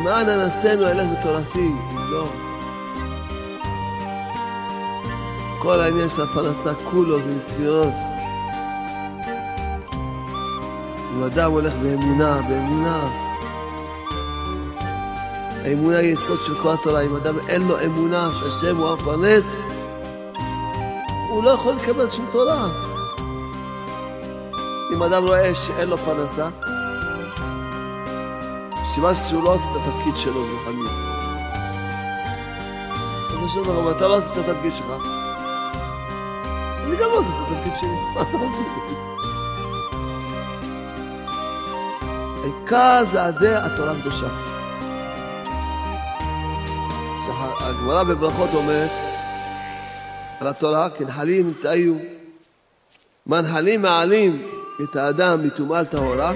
למען אנסינו אלך בתורתי. לא. כל העניין של הפרנסה כולו זה ניסיונות. אם אדם הולך באמונה, באמונה, האמונה היא יסוד של כל התורה. אם אדם אין לו אמונה שהשם הוא המפרנס, הוא לא יכול לקבל שום תורה. אם אדם רואה שאין לו פרנסה, סימן שהוא לא עושה את התפקיד שלו רוחני. אני חושב לך, אתה לא עושה את התפקיד שלך. אני גם לא עושה את התפקיד שלי, מה אתה רוצה? העיקר זה עדי התורה הקדושה. הגמרא בברכות אומרת על התורה, כנחלים תאיו, מנחלים מעלים את האדם מטומאה לטהורה,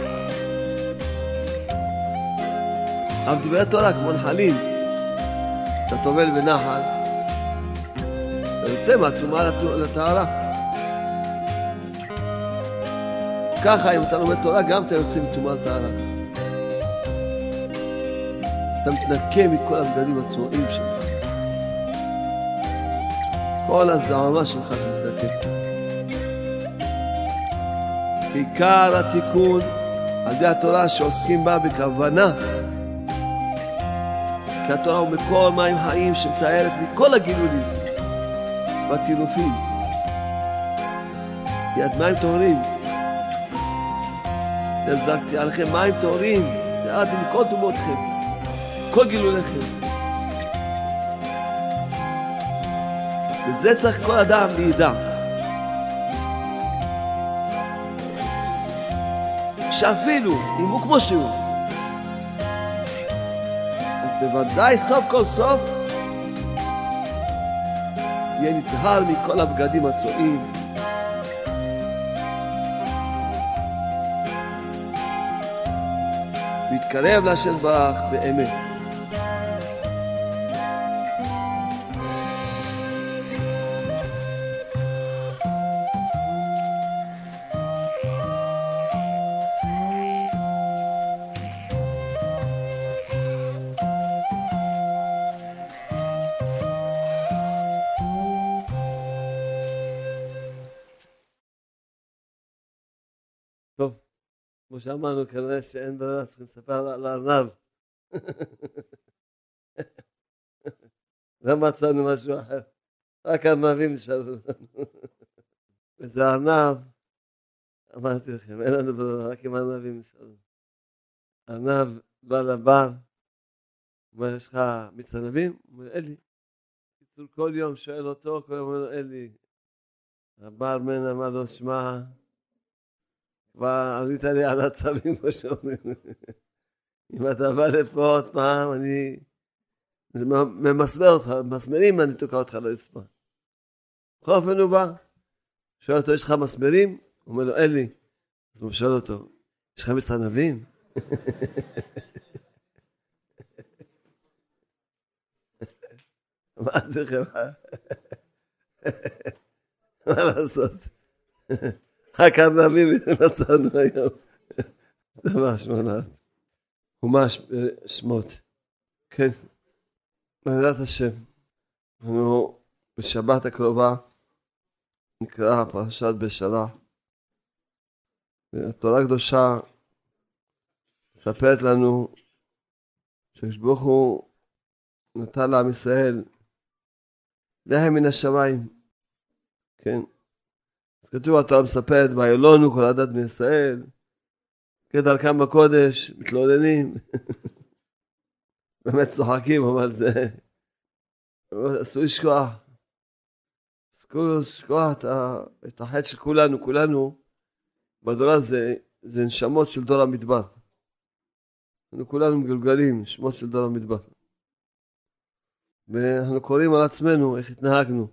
אבל דברי תורה כמו נחלים, אתה טובל בנחל, אתה יוצא מהטומאה לטהרה. ככה אם אתה לומד תורה, גם אתה יוצא מטומאה לטהרה. אתה מתנקה מכל הבגדים הצנועים שלך. כל הזעמה שלך מתנקה. עיקר התיקון על ידי התורה שעוסקים בה בכוונה. כי התורה הוא מקור מים חיים שמתארת מכל הגילולים והטינופים. יד מים טהורים. זרקתי עליכם מים טהורים, תיארתי מכל טומאותיכם, כל גילוליכם. וזה צריך כל אדם לידע. שאפילו אם הוא כמו שהוא, בוודאי סוף כל סוף יהיה נטהר מכל הבגדים הצועים. ויתקרב להשם ברך באמת. שאמרנו, כנראה שאין ברירה, צריכים לספר על הארנב. לא מצאנו משהו אחר, רק ארנבים נשארו לנו. וזה ארנב, אמרתי לכם, אין לנו ברירה, רק עם ארנבים נשארו. ארנב בא לבר, אומר, יש לך מיץ ענבים? הוא אומר, אין לי. כל יום שואל אותו, כל יום אומר לו, אין לי. הברמן אמר לו, שמע, כבר עלית לי על עצבים, כמו שאומרים. אם אתה בא לפה עוד פעם, אני ממסמר אותך, מסמרים, אני תוקע אותך לרצפה. בכל אופן הוא בא, שואל אותו, יש לך מסמרים? הוא אומר לו, אין לי. אז הוא שואל אותו, יש לך מצנבים? מה זה לכם? מה לעשות? רק ענבים מצאנו היום. דבר שמונת. חומש שמות. כן, בעזרת השם. אנחנו בשבת הקרובה נקרא פרשת בשלה. התורה הקדושה מספרת לנו שכשברוך הוא נתן לעם ישראל לחם מן השמיים, כן, כתוב התורה מספרת, וילונו כל הדת מישראל, כדרכם בקודש, מתלוננים. באמת צוחקים, אבל זה... אסור לשכוח. אסור לשכוח את החטא של כולנו, כולנו, בדור הזה, זה נשמות של דור המדבר. אנחנו כולנו מגולגלים, נשמות של דור המדבר. ואנחנו קוראים על עצמנו איך התנהגנו,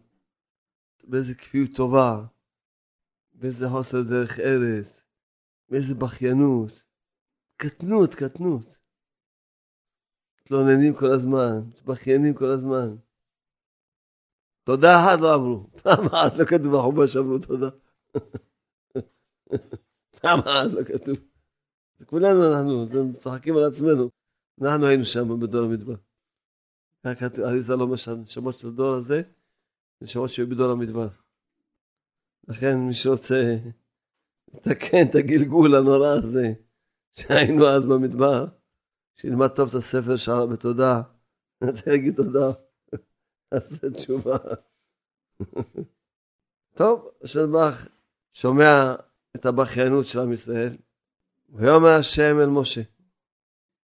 באיזה כפיות טובה, באיזה חוסר דרך ארץ, באיזה בכיינות, קטנות, קטנות. מתלוננים כל הזמן, מתבכיינים כל הזמן. תודה אחת לא אמרו, פעם אחת לא כתוב בחומש שאמרו תודה. פעם אחת לא כתוב. זה כולנו אנחנו, זה משחקים על עצמנו. אנחנו היינו שם בדור המדבר. אריזה לא משל, נשמות של הדור הזה, נשמות שהיו בדור המדבר. לכן מי שרוצה לתקן את הגלגול הנורא הזה שהיינו אז במדבר, שילמד טוב את הספר שער בתודה, אני רוצה להגיד תודה, עשה תשובה. טוב, ברך שומע את הבכיינות של עם ישראל, ויאמר השם אל משה,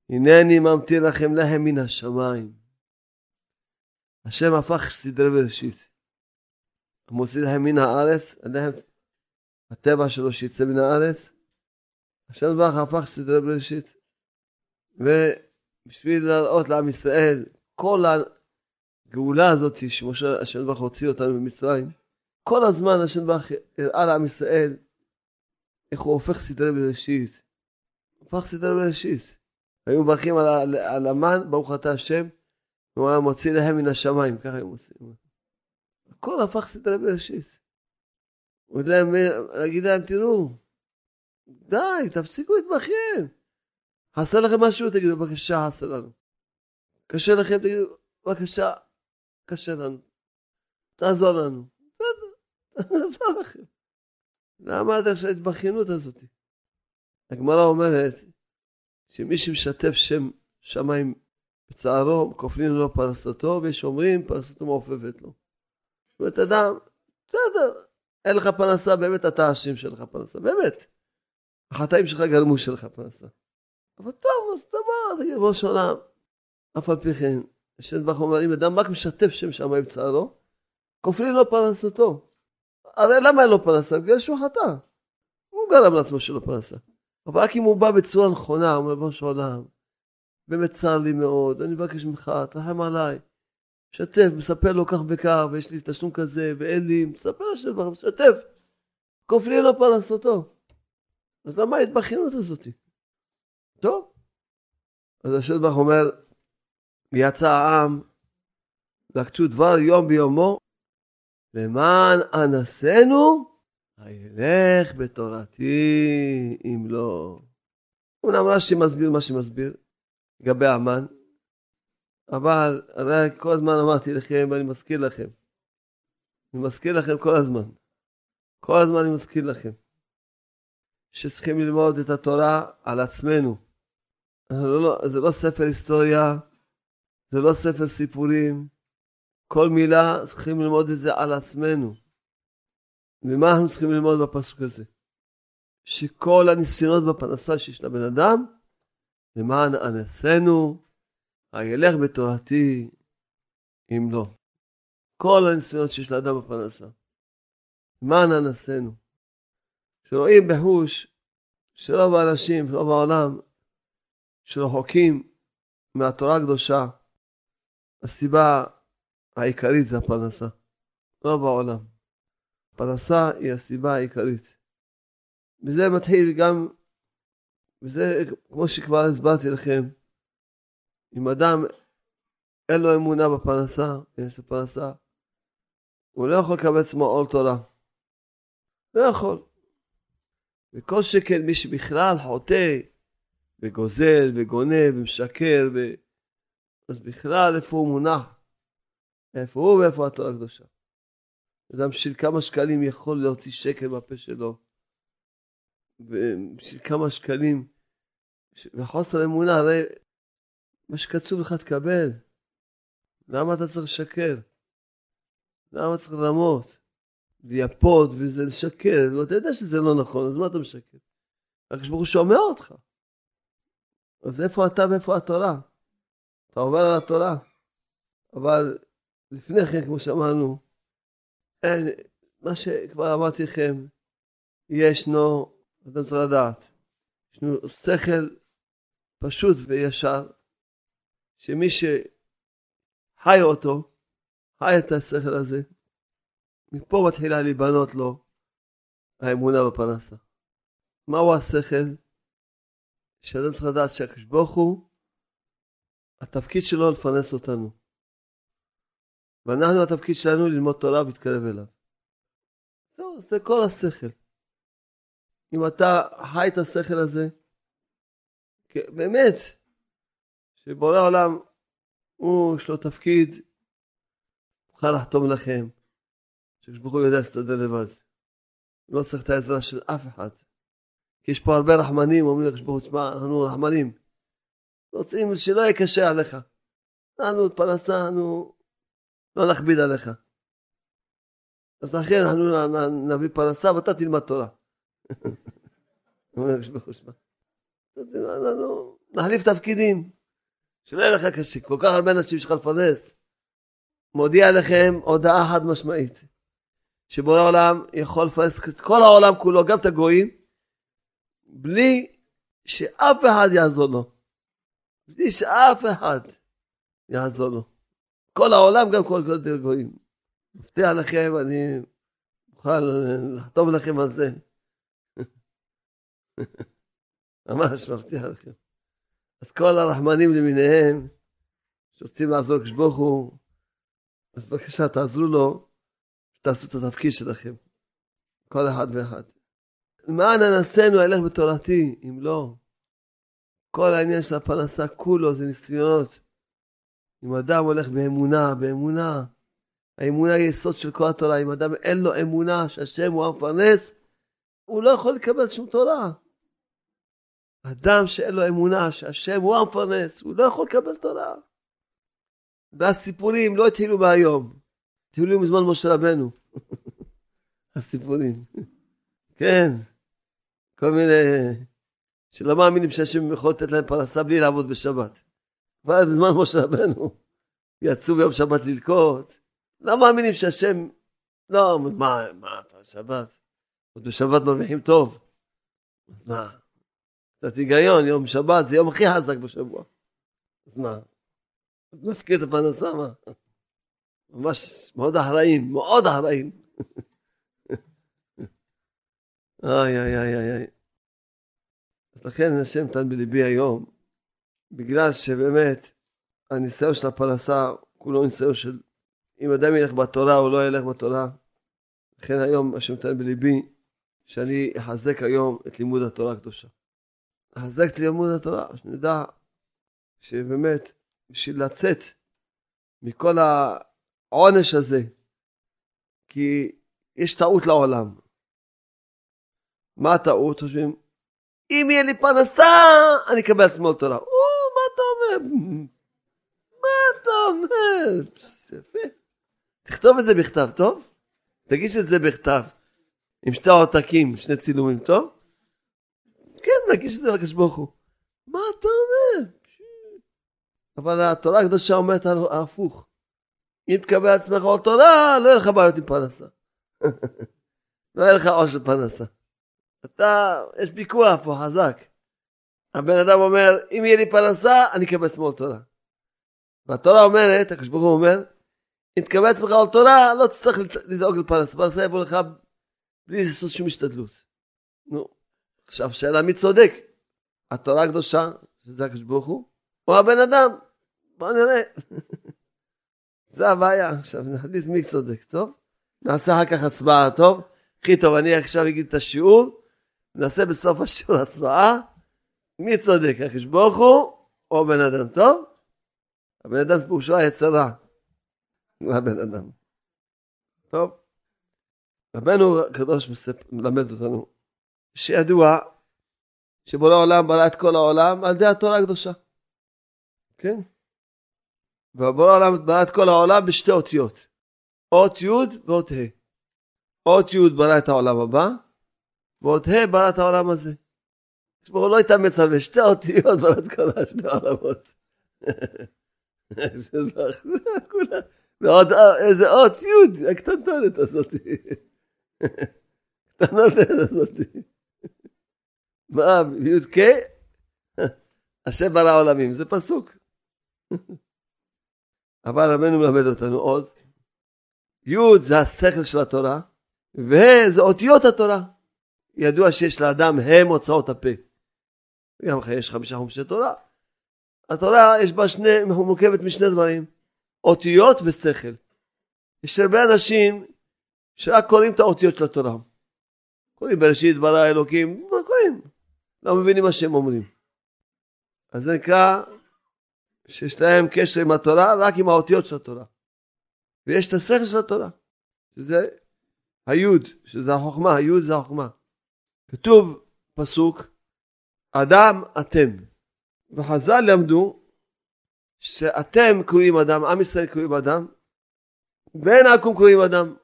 הנני ממתין לכם לחם מן השמיים. השם הפך סדרי בראשית. מוציא להם מן הארץ, הלחם, הטבע שלו שיצא מן הארץ. השם ברך הפך סדרי בראשית. ובשביל להראות לעם ישראל, כל הגאולה הזאת שמשה השם ברך הוציא אותנו ממצרים, כל הזמן השם ברך הראה לעם ישראל איך הוא הופך סדרי בראשית. הפך סדרי בראשית. היו מברכים על, המן, ברוך אתה השם, הוא היה מוציא להם מן השמיים, ככה היו מוציאים. הכל הפך סדרי בראשית. הוא יודע להגיד להם, תראו, די, תפסיקו להתבכיין. חסר לכם משהו? תגידו, בבקשה, חסר לנו. קשה לכם? תגידו, בבקשה, קשה לנו. תעזור לנו. נעזור לכם. למה עד עכשיו ההתבכיינות הזאת? הגמרא אומרת שמי שמשתף שם שמיים בצערו, כופלים לו פרסתו, ויש אומרים פרסתו מעופפת לו. זאת אומרת, אדם, בסדר, אין לך פרנסה, באמת אתה אשם שאין לך פרנסה, באמת. החטאים שלך גרמו שאין לך פרנסה. אבל טוב, אז דבר, תגיד, ראש העולם, אף על פי כן, השם ברוך אומר, אם אדם רק משתף שם שמיים בצערו, כופלים לו פרנסתו. הרי למה אין לו פרנסה? בגלל שהוא חטא. הוא גרם לעצמו שלא פרנסה. אבל רק אם הוא בא בצורה נכונה, הוא אומר, ראש העולם, באמת צר לי מאוד, אני מבקש ממך, תרחם עליי. משתף, מספר לו כך וכך, ויש לי תשלום כזה, ואין לי, מספר לשם דבר, משתף. כופלים לו פרנסתו. אז למה ההתבכיינות הזאת? טוב. אז השם ברוך אומר, יצא העם, לקצו דבר יום ביומו, למען אנסנו, הילך בתורתי אם לא. אומנם רש"י מסביר מה שמסביר לגבי המן, אבל הרי כל הזמן אמרתי לכם ואני מזכיר לכם. אני מזכיר לכם כל הזמן. כל הזמן אני מזכיר לכם. שצריכים ללמוד את התורה על עצמנו. לא, זה לא ספר היסטוריה, זה לא ספר סיפורים. כל מילה צריכים ללמוד את זה על עצמנו. ומה אנחנו צריכים ללמוד בפסוק הזה? שכל הניסיונות בפרנסה שיש לבן אדם, למען אנסנו, הילך בתורתי, אם לא. כל הניסיונות שיש לאדם בפרנסה. למען אנסנו. שרואים בחוש שרוב האנשים, רוב העולם, שרחוקים מהתורה הקדושה, הסיבה העיקרית זה הפרנסה. רוב העולם. פרנסה היא הסיבה העיקרית. וזה מתחיל גם, וזה כמו שכבר הסברתי לכם, אם אדם אין לו אמונה בפרנסה, יש לו פרנסה, הוא לא יכול לקבל עצמו עול תורה. לא יכול. וכל שכן מי שבכלל חוטא וגוזל וגונב ומשקר, ו... אז בכלל איפה הוא מונח? איפה הוא ואיפה התורה הקדושה? אדם בשביל כמה שקלים יכול להוציא שקל מהפה שלו. ובשביל כמה שקלים, וחוסר אמונה, הרי מה שקצוב לך תקבל. למה אתה צריך לשקר? למה צריך לרמות? לייפות וזה לשקר, ואתה יודע שזה לא נכון, אז מה אתה משקר? הקדוש ברוך הוא שומע אותך. אז איפה אתה ואיפה התורה? אתה עובר על התורה. אבל לפני כן, כמו שאמרנו, אין, מה שכבר אמרתי לכם, ישנו, אתה צריך לדעת, ישנו שכל פשוט וישר, שמי שחי אותו, חי את השכל הזה, מפה מתחילה להיבנות לו האמונה בפרנסה. מהו השכל? שאדם צריך לדעת שהקדוש ברוך הוא, התפקיד שלו לפרנס אותנו. ואנחנו התפקיד שלנו ללמוד תורה ולהתקרב אליו. זהו, זה כל השכל. אם אתה חי את השכל הזה, באמת, שבורא עולם, הוא, יש לו תפקיד, מוכן לחתום לכם, שקדוש הוא יודע להסתדר לבד. לא צריך את העזרה של אף אחד. כי יש פה הרבה רחמנים, אומרים לקדוש ברוך הוא, תשמע, אנחנו רחמנים. רוצים שלא יהיה קשה עליך. לנו פרנסה, אנחנו לא נכביד עליך. אז לכן אנחנו נביא פרנסה ואתה תלמד תורה. אומר הקדוש ברוך הוא, נחליף תפקידים. שלא יהיה לך קשה. כל כך הרבה אנשים שלך לפרנס. מודיע לכם הודעה חד משמעית. שבורא העולם יכול לפרנס את כל העולם כולו, גם את הגויים, בלי שאף אחד יעזור לו. בלי שאף אחד יעזור לו. כל העולם, גם כל כל הגויים. מבטיח לכם, אני מוכן לחתום לכם על זה. ממש מבטיח לכם. אז כל הרחמנים למיניהם, שרוצים לעזור לקדוש הוא, אז בבקשה תעזרו לו, תעשו את התפקיד שלכם. כל אחד ואחד. למען אנסינו אלך בתורתי, אם לא. כל העניין של הפרנסה כולו זה ניסיונות. אם אדם הולך באמונה, באמונה, האמונה היא יסוד של כל התורה. אם אדם אין לו אמונה שהשם הוא המפרנס, הוא לא יכול לקבל שום תורה. אדם שאין לו אמונה שהשם הוא המפרנס, הוא לא יכול לקבל תורה. והסיפורים לא התחילו מהיום, התחילו מזמן משה רבנו. הסיפורים. כן, כל מיני, שלא מאמינים שהשם יכול לתת להם פרנסה בלי לעבוד בשבת. כבר בזמן משה רבנו, יצאו ביום שבת ללקוט, לא מאמינים שהשם, לא, מה, מה, שבת? עוד בשבת מרוויחים טוב. אז מה? קצת היגיון, יום שבת זה יום הכי חזק בשבוע. אז מה? אז נפקיר את הפרנסה, מה? ממש מאוד אחראים, מאוד אחראים. איי, איי, איי, איי, איי. אז לכן השם נתן בליבי היום, בגלל שבאמת הניסיון של הפרנסה כולו ניסיון של אם אדם ילך בתורה או לא ילך בתורה. לכן היום השם נתן בליבי שאני אחזק היום את לימוד התורה הקדושה. לחזק את לימוד התורה, שנדע שבאמת בשביל לצאת מכל העונש הזה, כי יש טעות לעולם. מה הטעות? חושבים, אם יהיה לי פרנסה, אני אקבל שמאל תורה. או, מה אתה אומר? מה אתה אומר? יפה. תכתוב את זה בכתב, טוב? תגיש את זה בכתב. עם שתי עותקים, שני צילומים, טוב? נגיש את זה לקדוש ברוך הוא. מה אתה אומר? אבל התורה הקדושה אומרת ההפוך. אם תקבל עצמך עוד תורה, לא יהיה לך בעיות עם פרנסה. לא יהיה לך עושר פרנסה. אתה, יש פיקוח פה חזק. הבן אדם אומר, אם יהיה לי פרנסה, אני אקבל שמאל תורה. והתורה אומרת, הקדוש ברוך הוא אומר, אם תקבל עצמך עוד תורה, לא תצטרך לדאוג לפרנסה. פרנסה יבוא לך בלי לעשות שום השתדלות. נו, עכשיו שאלה מי צודק? התורה הקדושה, שזה הקדוש ברוך הוא, או הבן אדם? בוא נראה. זה הבעיה. עכשיו נחליט מי צודק, טוב? נעשה אחר כך הצבעה, טוב? הכי טוב, אני עכשיו אגיד את השיעור, נעשה בסוף השיעור הצבעה, מי צודק, הקדוש ברוך הוא או הבן אדם, טוב? הבן אדם פירושו היצרה, לא הבן אדם. טוב? רבנו הקדוש מלמד אותנו שידוע שבורא העולם ברא את כל העולם על ידי התורה הקדושה. כן? ובורא העולם ברא את כל העולם בשתי אותיות. אות י' ואות ה'. אות י' ברא את העולם הבא, ואות ה' ברא את העולם הזה. הוא לא התאמץ על שתי אותיות ברא את כל השני העולמות. ועוד איזה אות י' הקטנטונת הזאת. הקטנטונת הזאת. מה, י"ק? השם ברא עולמים, זה פסוק. אבל רבנו מלמד אותנו עוד, י' זה השכל של התורה, וה' זה אותיות התורה. ידוע שיש לאדם ה' מוצאות הפה. גם יש חמישה חומשי תורה. התורה יש בה שני, מורכבת משני דברים, אותיות ושכל. יש הרבה אנשים שרק קוראים את האותיות של התורה. קוראים בראשית ברא אלוקים, קוראים. לא מבינים מה שהם אומרים. אז זה נקרא שיש להם קשר עם התורה רק עם האותיות של התורה. ויש את השכל של התורה, שזה היוד, שזה החוכמה, היוד זה החוכמה. כתוב פסוק, אדם אתם. וחז"ל למדו שאתם קרואים אדם, עם ישראל קרואים אדם, ואין עקום קרואים אדם.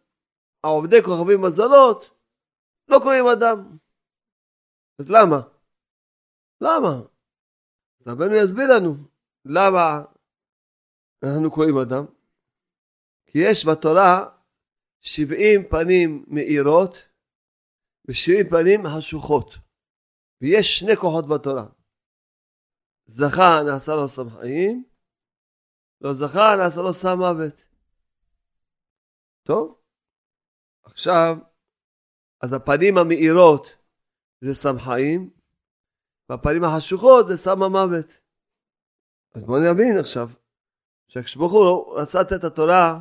העובדי כוכבים מזלות לא קרואים אדם. אז למה? למה? אז רבנו יסביר לנו למה אנחנו קוראים אדם. כי יש בתורה שבעים פנים מאירות ושבעים פנים חשוכות. ויש שני כוחות בתורה. זכה נעשה לו סם חיים, לא זכה נעשה לו סם מוות. טוב, עכשיו, אז הפנים המאירות זה סם חיים, והפנים החשוכות זה סם המוות. אז בואו נבין עכשיו, שהקשבוך הוא רצה לתת את התורה,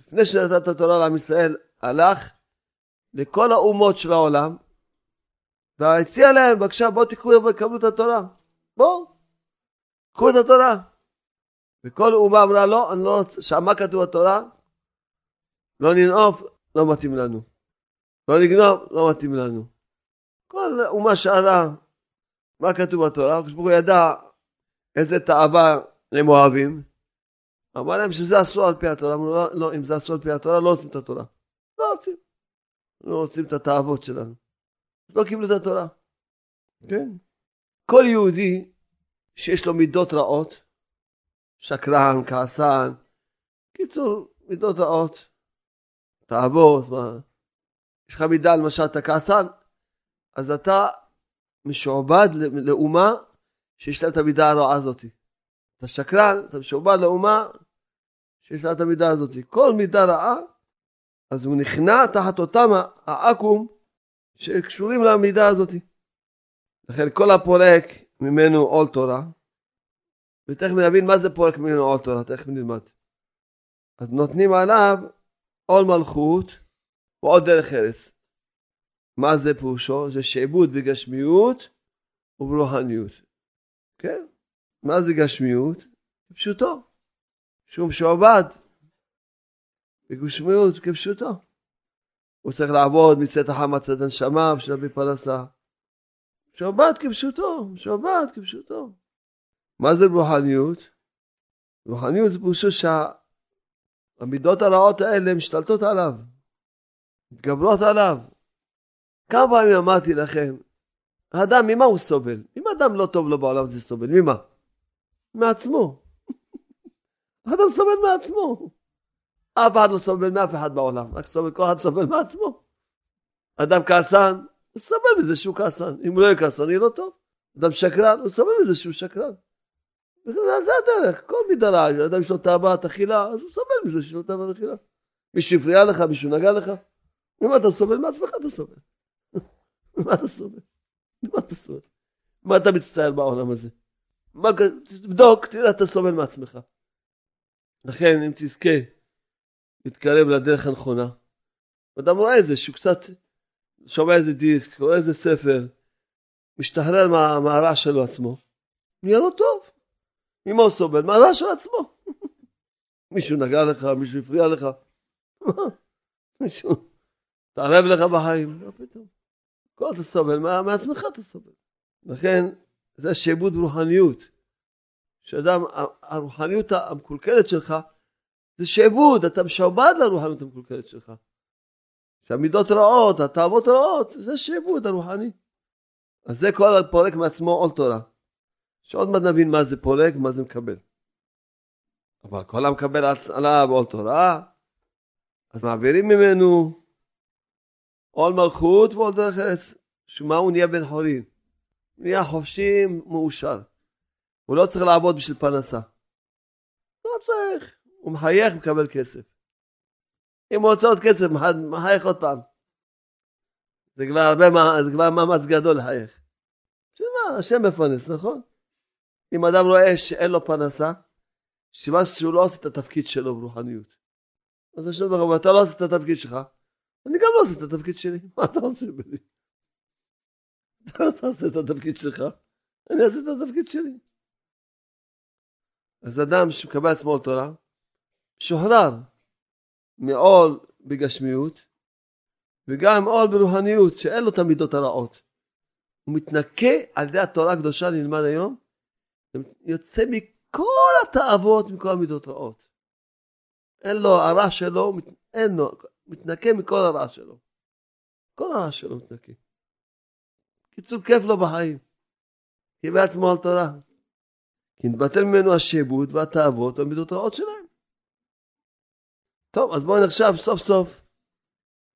לפני שנתת את התורה לעם ישראל, הלך לכל האומות של העולם, והציע להם, בבקשה בואו תקחו וקבלו את התורה. בואו, קחו את התורה. וכל אומה אמרה לא, אני לא רוצה, שמה כתוב בתורה? לא ננעוף, לא מתאים לנו. לא לגנוב, לא מתאים לנו. כל אומה שאלה מה כתוב בתורה, הקדוש ברוך הוא ידע איזה תאווה למואבים. אמר להם שזה אסור על פי התורה, אמרו לא, לא, אם זה אסור על פי התורה, לא רוצים את התורה. לא רוצים. לא רוצים את התאוות שלנו. לא קיבלו את התורה. כן. כל יהודי שיש לו מידות רעות, שקרן, כעסן, קיצור, מידות רעות, תאוות, מה... יש לך מידה למשל אתה כעסן, אז אתה משועבד לאומה שיש לה את המידה הרעה הזאת. אתה שקרן, אתה משועבד לאומה שיש לה את המידה הזאת. כל מידה רעה, אז הוא נכנע תחת אותם העכו"ם שקשורים למידה הזאת. לכן כל הפורק ממנו עול תורה, ותכף נבין מה זה פורק ממנו עול תורה, תכף נלמד. אז נותנים עליו עול מלכות ועוד דרך ארץ. מה זה פירושו? זה שעבוד בגשמיות וברוחניות. כן? מה זה גשמיות? פשוטו. שהוא משועבד בגשמיות כפשוטו. הוא צריך לעבוד מצאת החם מצד הנשמה בשביל להביא פרנסה. משועבד כפשוטו, משועבד כפשוטו. מה זה רוחניות? רוחניות זה פירושו שהמידות הרעות האלה משתלטות עליו, מתגברות עליו. כמה פעמים אמרתי לכם, האדם ממה הוא סובל? אם אדם לא טוב לו בעולם זה סובל, ממה? מעצמו. האדם סובל מעצמו. אף אחד לא סובל מאף אחד בעולם, רק סובל, כל אחד סובל מעצמו. אדם כעסן, הוא סובל מזה שהוא כעסן. אם הוא לא יהיה כעסן, יהיה לו טוב. אדם שקרן, הוא סובל מזה שהוא שקרן. זה, הדרך, כל מידה רעה, אדם יש לו תאוות אכילה, אז הוא סובל מזה שיש לו תאוות אכילה. מישהו הפריע לך, מישהו נגע לך, אם אתה סובל, מעצמך אתה סובל. מה אתה סובל? מה אתה סובל? מה אתה מצטער בעולם הזה? מה, תבדוק, תראה, אתה סובל מעצמך. לכן, אם תזכה להתקרב לדרך הנכונה, אדם רואה את זה, שהוא קצת שומע איזה דיסק, רואה איזה ספר, משתחרר מה, מהרע שלו עצמו, נהיה לו טוב. ממה הוא סובל? מהרע של עצמו. מישהו נגע לך, מישהו הפריע לך. מישהו התערב לך בחיים, מה פתאום? כל אתה סובל, מעצמך אתה סובל. לכן, זה שעבוד רוחניות. שאדם, הרוחניות המקולקלת שלך, זה שעבוד, אתה משעבד לרוחניות המקולקלת שלך. שהמידות רעות, התאוות רעות, זה שעבוד הרוחני. אז זה כל הפורק מעצמו עול תורה. שעוד מעט נבין מה זה פורק ומה זה מקבל. אבל כל המקבל עליו עול תורה, אז מעבירים ממנו עול מלכות ועול דרך ארץ. שמה הוא נהיה בן חורין? נהיה חופשי מאושר. הוא לא צריך לעבוד בשביל פרנסה. לא צריך. הוא מחייך ומקבל כסף. אם הוא רוצה עוד כסף, מחייך עוד פעם. זה כבר הרבה, זה כבר מאמץ גדול לחייך. בשביל מה? השם מפרנס, נכון? אם אדם רואה שאין לו פרנסה, סימן שהוא לא עושה את התפקיד שלו ברוחניות. אז השם אומר, אתה לא עושה את התפקיד שלך, אני גם לא עושה את התפקיד שלי. מה אתה רוצה ממני? אתה לא עושה את התפקיד שלך, אני אעשה את התפקיד שלי. אז אדם שמקבל עצמו תורה, שוחרר מעול בגשמיות, וגם עול ברוחניות, שאין לו את המידות הרעות. הוא מתנקה על ידי התורה הקדושה נלמד היום, יוצא מכל התאוות, מכל המידות רעות. אין לו, הרע שלו, אין לו, מתנקה מכל הרע שלו. כל הרע שלו מתנקה. קיצור, כיף לו בחיים. כי בעצמו על תורה. כי נתבטל ממנו השעבוד והתאוות והמידות הרעות שלהם. טוב, אז בואו נחשב סוף סוף,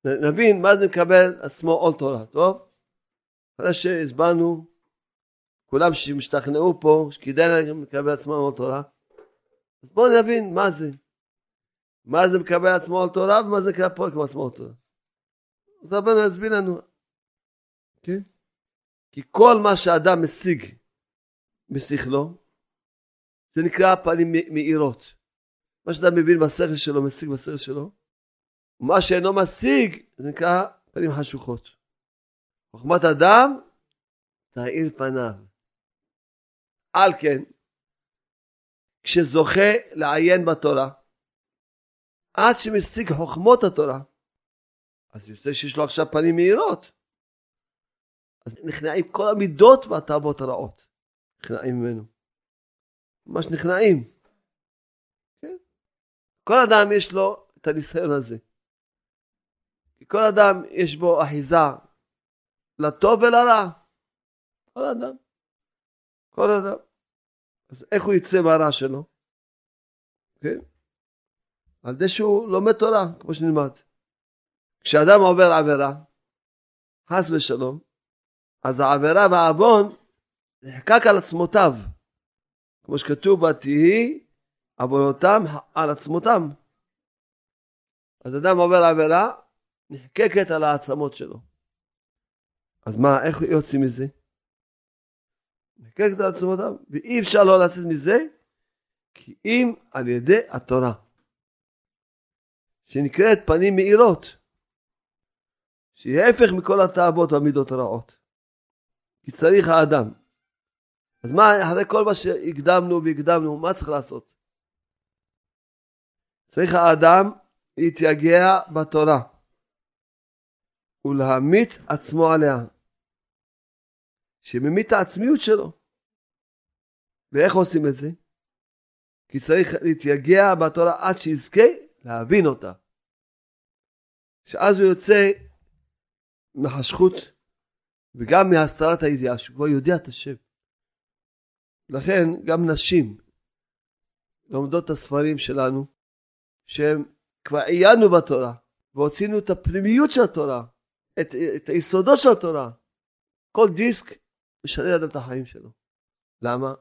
נבין מה זה מקבל עצמו עול תורה, טוב? אחרי שהסברנו, כולם שמשתכנעו פה, שכדאי להם לקבל עצמם עול תורה, אז בואו נבין מה זה. מה זה מקבל עצמו עול תורה ומה זה נקרא פה כמו עצמו עול תורה. אז רבנו יסביר לנו, כן? כי כל מה שאדם משיג בשכלו, זה נקרא פנים מאירות. מה שאדם מבין בשכל שלו, משיג בשכל שלו, ומה שאינו משיג, זה נקרא פנים חשוכות. חוכמת אדם, תאיר פניו. על כן, כשזוכה לעיין בתורה, עד שמשיג חוכמות התורה, אז יוצא שיש לו עכשיו פנים מהירות. אז נכנעים כל המידות והתאוות הרעות. נכנעים ממנו. ממש נכנעים. כן? כל אדם יש לו את הניסיון הזה. כל אדם יש בו אחיזה לטוב ולרע. כל אדם. כל אדם. אז איך הוא יצא מהרע שלו? כן? על זה שהוא לומד תורה, כמו שנלמד. כשאדם עובר עבירה, חס ושלום, אז העבירה והעוון נחקק על עצמותיו. כמו שכתוב, ותהי עוונותם על עצמותם. אז אדם עובר עבירה, נחקקת על העצמות שלו. אז מה, איך יוצאים מזה? נחקקת על עצמותיו, ואי אפשר לא לצאת מזה, כי אם על ידי התורה, שנקראת פנים מאירות, שהיא ההפך מכל התאוות והמידות הרעות. כי צריך האדם. אז מה, אחרי כל מה שהקדמנו והקדמנו, מה צריך לעשות? צריך האדם להתייגע בתורה ולהמית עצמו עליה. שממית את העצמיות שלו. ואיך עושים את זה? כי צריך להתייגע בתורה עד שיזכה להבין אותה. שאז הוא יוצא מחשכות וגם מהסתרת הידיעה, שהוא כבר יודע את השם. לכן גם נשים לומדות את הספרים שלנו, שהם כבר עיינו בתורה, והוצאנו את הפנימיות של התורה, את, את היסודות של התורה. כל דיסק משנה לאדם את החיים שלו. למה?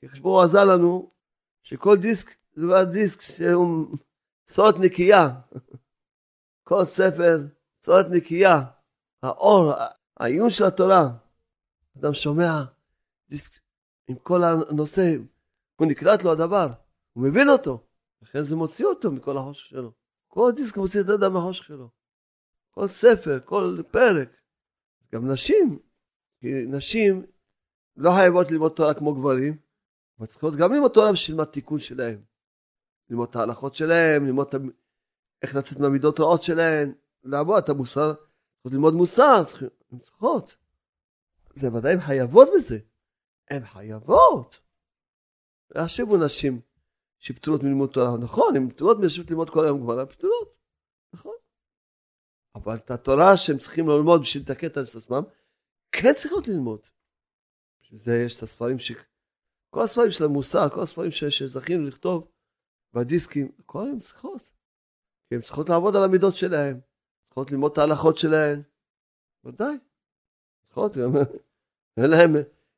כי חשבו עזר לנו שכל דיסק זה כבר דיסק שהוא סוד נקייה. כל ספר סוד נקייה. האור, העיון של התורה. אדם שומע עם כל הנושא, הוא נקלט לו הדבר, הוא מבין אותו, לכן זה מוציא אותו מכל החושך שלו. כל דיסק מוציא את האדם מהחושך שלו. כל ספר, כל פרק. גם נשים, כי נשים לא חייבות ללמוד תורה כמו גברים, אבל צריכות גם ללמוד תורה בשביל התיקון שלהם. ללמוד את ההלכות שלהם, ללמוד את... איך לצאת מהמידות רעות שלהם, לעבוד את המוסר, צריכות ללמוד מוסר, הן צריכות. זה ודאי הן חייבות בזה. הן חייבות. להשיבו נשים שפטורות מלימוד תורה. נכון, הן פטורות מלשבת ללמוד כל היום כבר, הן פטורות. נכון. אבל את התורה שהם צריכים ללמוד בשביל לתקן את עצמם, כן צריכות ללמוד. זה יש את הספרים ש... כל הספרים של המוסר, כל הספרים ש... שזכינו לכתוב בדיסקים, כל הן צריכות. כי הן צריכות לעבוד על המידות שלהן, צריכות ללמוד את ההלכות שלהן. ודאי. צריכות,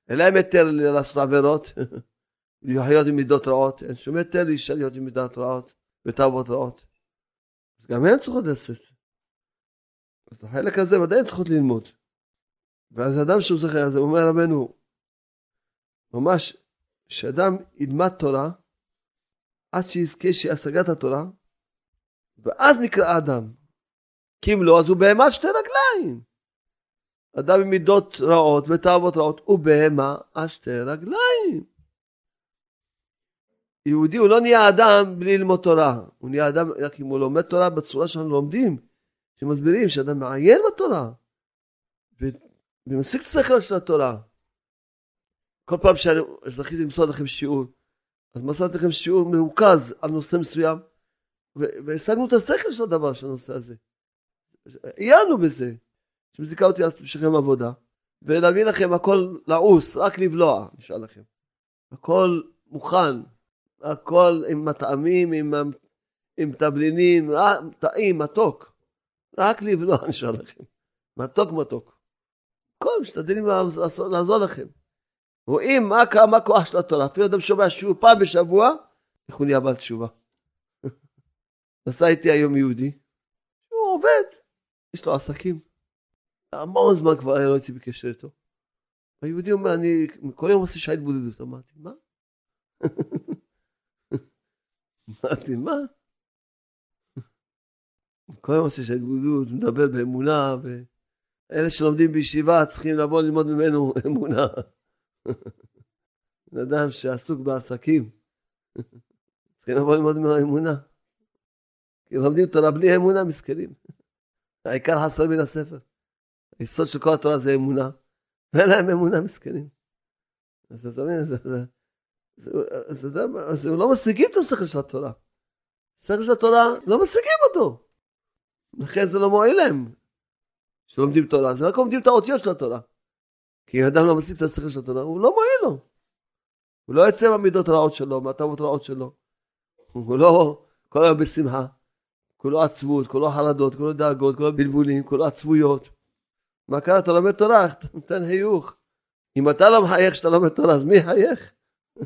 אין להם היתר לעשות עבירות, להיות עם מידות רעות, אין שום היתר לאישה להיות עם מידות רעות ותאוות רעות. אז גם הן צריכות לעשות. אז החלק הזה ודאי הן צריכות ללמוד. ואז אדם שהוא זוכר, אז הוא אומר רבנו, ממש, שאדם ילמד תורה, עד שיזכה שהשגת התורה, ואז נקרא אדם. כי אם לא, אז הוא בהמה שתי רגליים. אדם עם מידות רעות ותאוות רעות הוא בהמה על שתי רגליים. יהודי הוא לא נהיה אדם בלי ללמוד תורה, הוא נהיה אדם רק אם הוא לומד תורה בצורה שאנחנו לומדים, שמסבירים שאדם מעיין בתורה, ומסיק את השכל של התורה. כל פעם שאני זכיתי למסור לכם שיעור, אז מסרתי לכם שיעור מרוכז על נושא מסוים, והשגנו את השכל של הדבר, של הנושא הזה. עיינו בזה, שמזיקה אותי לעשות בשבילכם עבודה, ולהביא לכם הכל לעוס, רק לבלוע, נשאל לכם. הכל מוכן, הכל עם מטעמים, עם, עם תבלינים, אה, טעים, מתוק. רק לבלוע, נשאל לכם. מתוק מתוק. הכל משתדלים לעזור, לעזור לכם. רואים מה, מה כוח של התורה. אפילו אדם שומע שיעור פעם בשבוע, איך הוא נהיה בעל תשובה. נסע איתי היום יהודי, הוא עובד, יש לו עסקים. המון זמן כבר לא הייתי בקשר איתו. היהודי אומר, אני כל יום עושה שעה התבודדות. אמרתי, מה? אמרתי, מה? כל יום עושה שעה התבודדות, מדבר באמונה, ואלה שלומדים בישיבה צריכים לבוא ללמוד ממנו אמונה. בן אדם שעסוק בעסקים, צריכים לבוא ללמוד ממנו אמונה. כי לומדים תורה בלי אמונה, מסכנים. העיקר חסר מן הספר. היסוד של כל התורה זה אמונה, ואין להם אמונה מסכנים. אז אתה מבין, אז הם לא משיגים את השכל של התורה. השכל של התורה, לא משיגים אותו. לכן זה לא מועיל להם שלומדים תורה, זה רק לומדים את האותיות של התורה. כי אם אדם לא משיג את השכל של התורה, הוא לא מועיל לו. הוא לא יוצא מהמידות הרעות שלו, מהטבות הרעות שלו. הוא לא כל היום בשמחה. כולו עצבות, כולו חרדות, כולו דאגות, כולו בלבולים, כולו עצבויות. מה קרה? אתה לומד תורה, אתה נותן חיוך. אם אתה לא מחייך כשאתה לומד תורה, אז מי יחייך?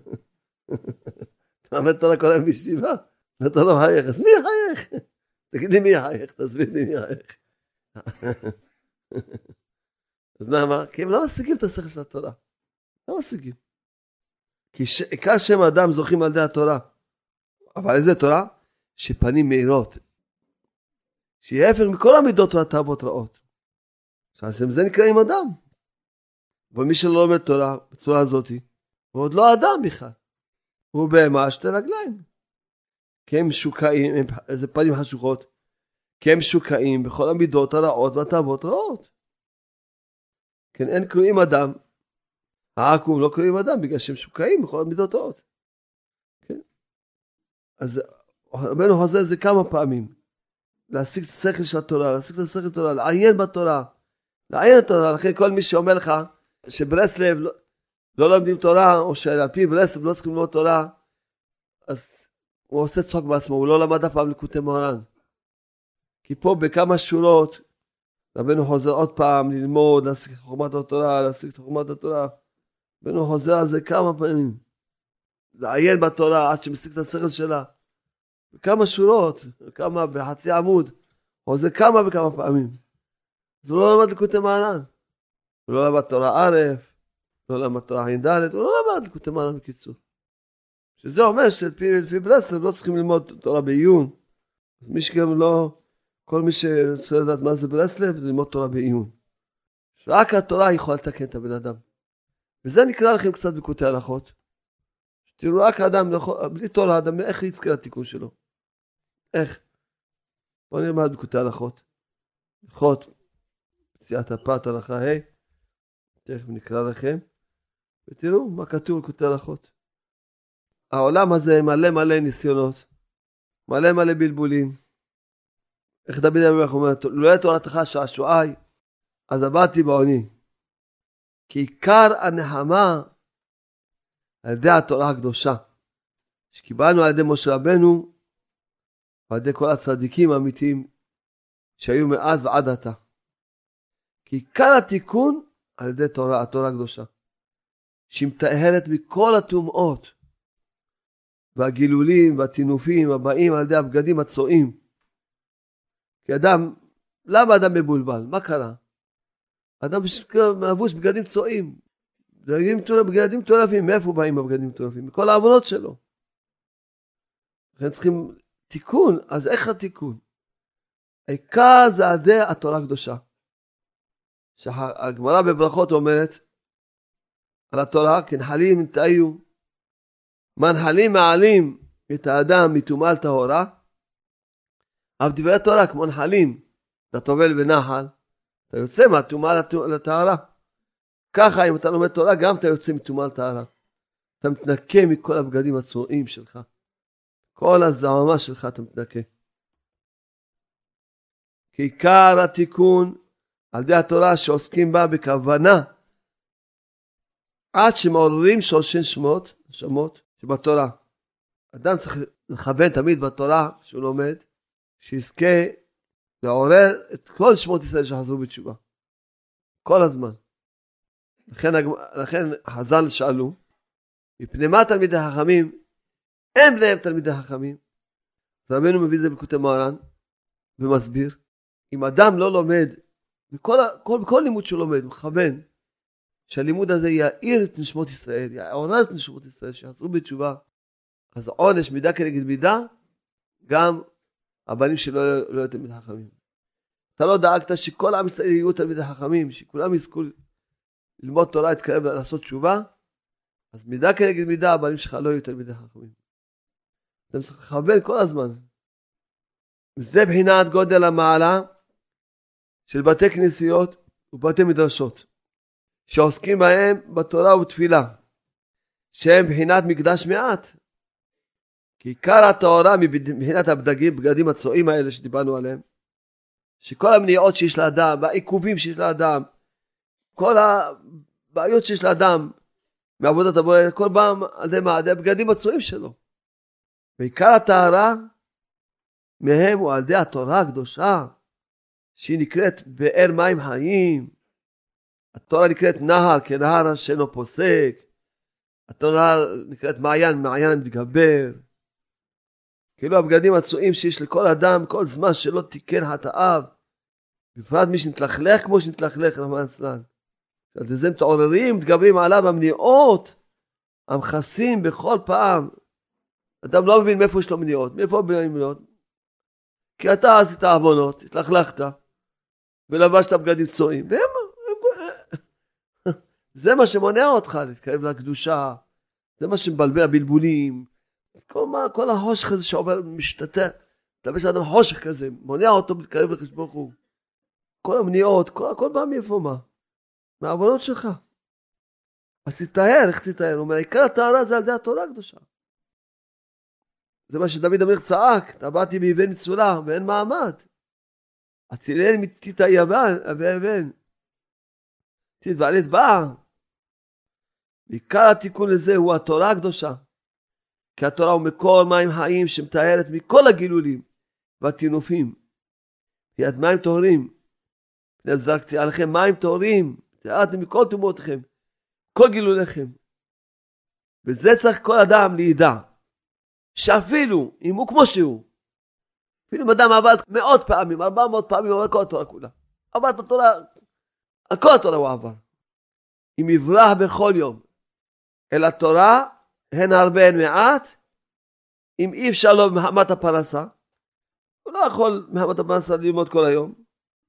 אתה לומד תורה כל היום בישיבה, ואתה לא מחייך, אז מי יחייך? תגיד לי מי יחייך, תסביר לי מי יחייך. אז למה? כי הם לא משיגים את השכל של התורה. לא משיגים. כי עיקר שם האדם זוכים על ידי התורה. אבל איזה תורה? שפנים מאירות. שיהיה הפך מכל המידות והתאוות רעות. עכשיו זה נקראים אדם. ומי שלא לומד תורה בצורה הזאת, הוא עוד לא אדם בכלל. הוא בהמה שתי רגליים. כי הם משוקעים, איזה פנים חשוכות, כי הם משוקעים בכל המידות הרעות והתאוות רעות. כן, אין קרואים אדם. העכו"ם לא קרואים אדם בגלל שהם משוקעים בכל המידות הרעות. כן? אז רבנו חוזר זה כמה פעמים. להשיג את השכל של התורה, להשיג את השכל של התורה, לעיין בתורה. לעיין בתורה, לכן כל מי שאומר לך שברסלב לא, לא לומדים תורה, או שעל פי ברסלב לא צריכים ללמוד תורה, אז הוא עושה צחוק בעצמו, הוא לא למד אף פעם לקוטי מוהר"ן. כי פה בכמה שורות, רבנו חוזר עוד פעם ללמוד, להשיג את חוכמת התורה, להשיג את חוכמת התורה. רבנו חוזר על זה כמה פעמים. לעיין בתורה עד שמשיג את השכל שלה. כמה שורות, כמה בחצי עמוד, או זה כמה וכמה פעמים. אז הוא לא למד לקוטי מעלן. הוא לא למד תורה א', לא למד תורה ע"ד, הוא לא למד לקוטי מעלן בקיצור. שזה אומר שלפי ברסלב לא צריכים ללמוד תורה בעיון. אז מי שגם לא, כל מי שרוצה לדעת מה זה ברסלב, זה ללמוד תורה בעיון. רק התורה יכולה לתקן את הבן אדם. וזה נקרא לכם קצת בקוטי הלכות. תראו רק האדם, בלי תורה, האדם, איך יזכה לתיקון שלו? איך? בואו נלמד בקוטי הלכות. הלכות, פציעת הפת, הלכה ה', תכף נקרא לכם, ותראו מה כתוב בקוטי הלכות. העולם הזה מלא מלא ניסיונות, מלא מלא בלבולים. איך דוד המלך אומר, לא יהיה תורתך שעשועי, אז עבדתי בעוני. כי עיקר הנחמה על ידי התורה הקדושה, שקיבלנו על ידי משה רבנו ועל ידי כל הצדיקים האמיתיים שהיו מאז ועד עתה. כי עיקר התיקון על ידי תורה, התורה הקדושה, שהיא מטהרת מכל הטומאות והגילולים והטינופים הבאים על ידי הבגדים הצועים. כי אדם, למה אדם מבולבל? מה קרה? אדם לבוש בגדים צועים, בגדים מטורפים, מאיפה באים הבגדים מטורפים? מכל העוונות שלו. לכן צריכים תיקון, אז איך התיקון? העיקר זה עדי התורה הקדושה. שהגמרא בברכות אומרת על התורה, כנחלים תאיו, מנחלים מעלים את האדם מטומאה לטהורה, אבל דברי תורה כמו נחלים, אתה טובל בנחל, אתה יוצא מהטומאה לטהרה. ככה אם אתה לומד תורה גם אתה יוצא מטומאה לטהרה. אתה מתנקה מכל הבגדים הצרועים שלך. כל הזעמה שלך אתה מתנקה. כי עיקר התיקון על ידי התורה שעוסקים בה בכוונה עד שמעוררים שורשי שמות, שמות שבתורה. אדם צריך לכוון תמיד בתורה שהוא לומד, שיזכה לעורר את כל שמות ישראל שחזרו בתשובה. כל הזמן. לכן, לכן חז"ל שאלו, מפני מה תלמידי חכמים? אין בניהם תלמידי חכמים. רבנו מביא את זה בקוטי מוהר"ן ומסביר. אם אדם לא לומד, בכל, כל, בכל לימוד שהוא לומד, מכוון, שהלימוד הזה יאיר את נשמות ישראל, יעורר את נשמות ישראל, שיחזרו בתשובה, אז עונש מידה כנגד מידה, גם הבנים שלו לא יהיו תלמידי חכמים. אתה לא דאגת שכל עם ישראל יהיו תלמידי חכמים, שכולם יזכו ללמוד תורה, להתקרב ולעשות תשובה, אז מידה כנגד מידה הבנים שלך לא יהיו תלמידי חכמים. אתה צריך לכוון כל הזמן. וזה בחינת גודל המעלה של בתי כנסיות ובתי מדרשות, שעוסקים בהם בתורה ובתפילה, שהם בחינת מקדש מעט. כי עיקר הטהרה מבחינת הבדגים, בגדים הצועים האלה שדיברנו עליהם, שכל המניעות שיש לאדם, והעיכובים שיש לאדם, כל הבעיות שיש לאדם מעבודת הבורא, כל פעם על ידי מה? על ידי הבגדים הצועים שלו. ועיקר הטהרה מהם הוא על ידי התורה הקדושה, שהיא נקראת באר מים חיים. התורה נקראת נהר כנהר שאינו פוסק. התורה נקראת מעיין, מעיין המתגבר. כאילו הבגדים הצועים שיש לכל אדם כל זמן שלא תיקן חטאיו. בפרט מי שנתלכלך כמו שנתלכלך רחמן אצלן. על זה מתעוררים, מתגברים עליו המניעות, המכסים בכל פעם. אדם לא מבין מאיפה יש לו מניעות. מאיפה באים מניעות? כי אתה עשית עוונות, התלכלכת, ולבשת בגדים צועים, והם... זה מה שמונע אותך להתקרב לקדושה, זה מה שמבלבל הבלבולים, כל, מה, כל החושך הזה שעובר, משתתף, מתלבש אדם חושך כזה, מונע אותו להתקרב לקדוש ברוך הוא. כל המניעות, כל, הכל בא מאיפה מה? מהעוונות שלך. אז תטהר, איך תטהר? הוא אומר, עיקר הטהרה זה על ידי התורה הקדושה. זה מה שדוד המלך צעק, טבעתי באבן מצולה ואין מעמד. מתית היבן, אבן. תתבעלת בה. עיקר התיקון לזה הוא התורה הקדושה. כי התורה הוא מקור מים חיים שמטהרת מכל הגילולים והטינופים. יד מים טהורים. זרקתי עליכם מים טהורים, טהרתם מכל טומאותיכם, כל גילוליכם. וזה צריך כל אדם לידע. שאפילו אם הוא כמו שהוא, אפילו אם אדם עבד מאות פעמים, ארבע מאות פעמים, עבד כל התורה כולה. עבד את התורה, על כל התורה הוא עבר. אם יברח בכל יום אל התורה, הן הרבה הן מעט, אם אי אפשר לו מחמת הפרנסה, הוא לא יכול מחמת הפרנסה ללמוד כל היום,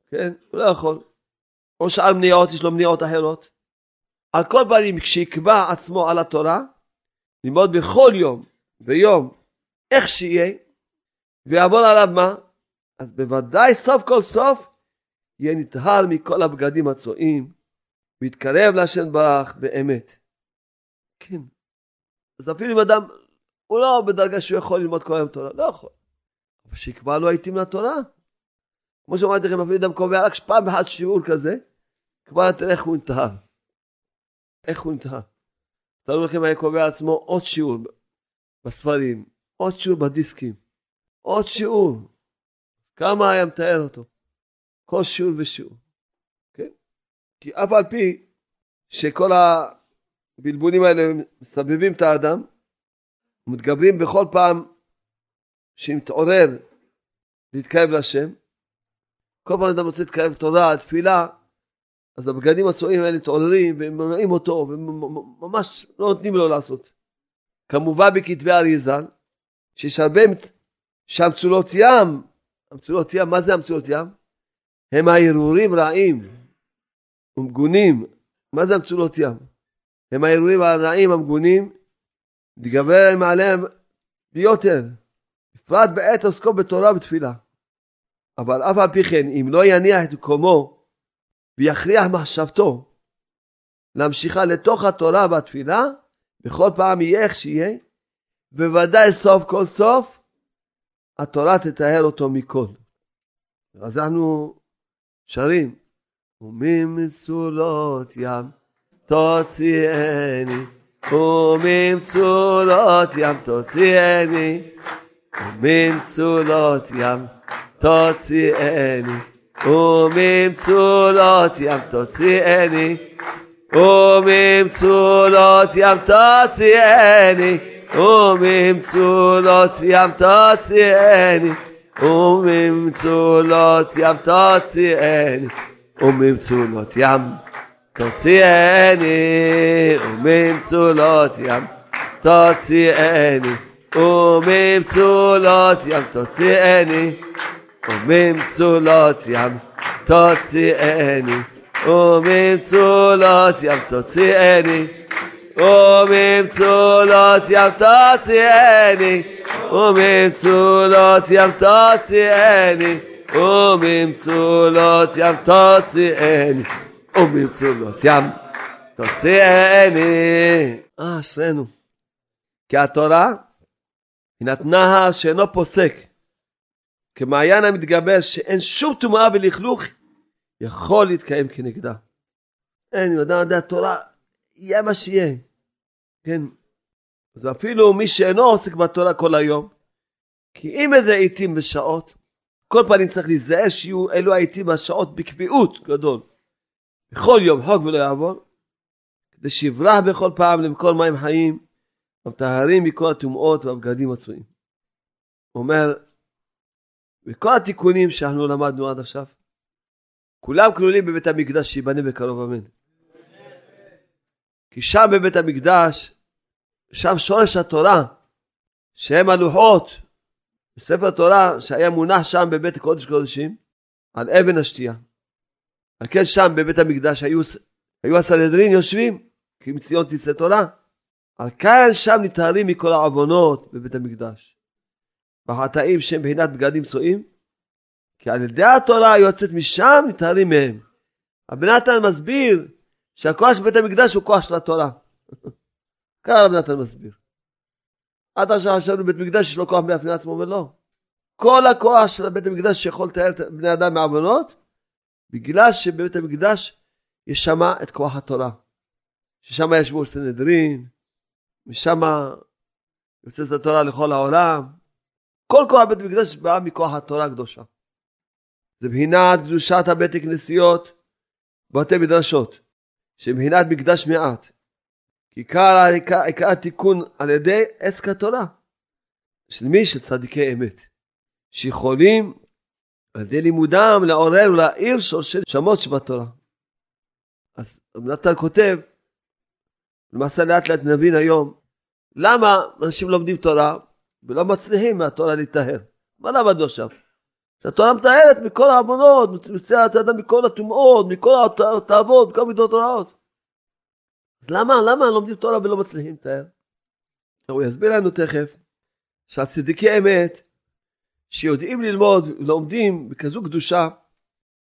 כן? הוא לא יכול. או שאר מניעות, יש לו מניעות אחרות. על כל פנים, כשיקבע עצמו על התורה, ללמוד בכל יום ויום איך שיהיה, ויעבור עליו מה? אז בוודאי סוף כל סוף יהיה נטהר מכל הבגדים הצועים, ויתקרב להשם ברך באמת. כן. אז אפילו אם אדם, הוא לא בדרגה שהוא יכול ללמוד כל היום תורה, לא יכול. אבל שיקבע לו העיתים לתורה. כמו שאמרתי לכם, אפילו אדם קובע רק פעם אחת שיעור כזה, כבר תראה איך הוא נטהר. איך הוא נטהר. תראו לכם היה קובע עצמו עוד שיעור בספרים, עוד שיעור בדיסקים, עוד שיעור. כמה היה מתאר אותו. כל שיעור ושיעור. כן? כי אף על פי שכל הבלבולים האלה מסבבים את האדם, ומתגברים בכל פעם שמתעורר להתקרב להשם, כל פעם אדם רוצה להתקרב תורה, תפילה, אז הבגדים הצועים האלה מתעוררים ומונעים אותו וממש לא נותנים לו לעשות. כמובן בכתבי אריזל, שיש הרבה שהמצולות ים, המצולות ים, מה זה המצולות ים? הם הערעורים רעים ומגונים. מה זה המצולות ים? הם הערעורים הרעים המגונים מתגבר עליהם ביותר, בפרט בעת עוסקו בתורה ובתפילה. אבל אף על פי כן, אם לא יניח את מקומו ויכריח מחשבתו להמשיכה לתוך התורה והתפילה, בכל פעם יהיה איך שיהיה, בוודאי סוף כל סוף, התורה תטהר אותו מכל. אז אנחנו שרים, וממצולות ים תוציאני, וממצולות ים תוציאני, וממצולות ים תוציאני, וממצולות ים תוציאני, וממצולות ים תוציאני, וממצולות ים תוציאני, וממצולות ים תוציאני, וממצולות ים תוציאני, וממצולות ים תוציאני, וממצולות ים תוציאני, וממצולות ים תוציאני, וממצולות ים תוציאני, וממצולות ים תוציאני, וממצולות ים תוציאני, וממצולות ים תוציאני, וממצולות ים תוציאני. אה, אשרינו. כי התורה היא נתנה שאינו פוסק, כמעיין המתגבר שאין שום טומאה ולכלוך יכול להתקיים כנגדה. אין, אדם יודע, התורה, יהיה מה שיהיה. כן. אז אפילו מי שאינו עוסק בתורה כל היום, כי אם איזה עיתים ושעות, כל פנים צריך להיזהר שיהיו אלו העיתים והשעות בקביעות גדול. בכל יום חוק ולא יעבור, כדי שיברח בכל פעם למקור מים חיים, המטהרים מכל הטומאות והבגדים הצועים. הוא אומר, וכל התיקונים שאנחנו למדנו עד עכשיו, כולם כלולים בבית המקדש שיבנה בקרוב אמן. כי שם בבית המקדש, שם שורש התורה, שהם הלוחות, בספר תורה שהיה מונח שם בבית קודש קודשים, על אבן השתייה. על כן שם בבית המקדש היו, היו הסנהדרין יושבים, כי מציון תצא תורה. על כאן שם נטהרים מכל העוונות בבית המקדש. והחטאים שהם בחינת בגדים צועים, כי על ידי התורה יוצאת משם נטהרים מהם. רבי נתן מסביר שהכוח של בית המקדש הוא כוח של התורה. ככה רבי נתן מסביר. עד עכשיו חשבנו בית מקדש יש לו כוח בפני עצמו ולא. כל הכוח של בית המקדש שיכול לתאר את בני אדם מעוונות, בגלל שבבית המקדש יש שם את כוח התורה. ששם ישבו סנהדרין, משם יוצאת התורה לכל העולם. כל כוח בית המקדש בא מכוח התורה הקדושה. זה בחינת קדושת הבית הכנסיות בתי מדרשות, שמבחינת מקדש מעט. כי עיקר התיקון על ידי עץ כתורה. של מי? של צדיקי אמת. שיכולים על ידי לימודם לעורר ולהעיר שורשי שמות שבתורה. אז נתן כותב, למעשה לאט לאט נבין היום, למה אנשים לומדים תורה ולא מצליחים מהתורה להיטהר? מה למדנו עכשיו? שהתורה מטהרת מכל העוונות, מציעה את האדם מכל הטומאות, מכל התאוות, מכל מידות רעות. אז למה, למה לומדים תורה ולא מצליחים לתאר? הוא יסביר לנו תכף שהצדיקי אמת שיודעים ללמוד ולומדים בכזו קדושה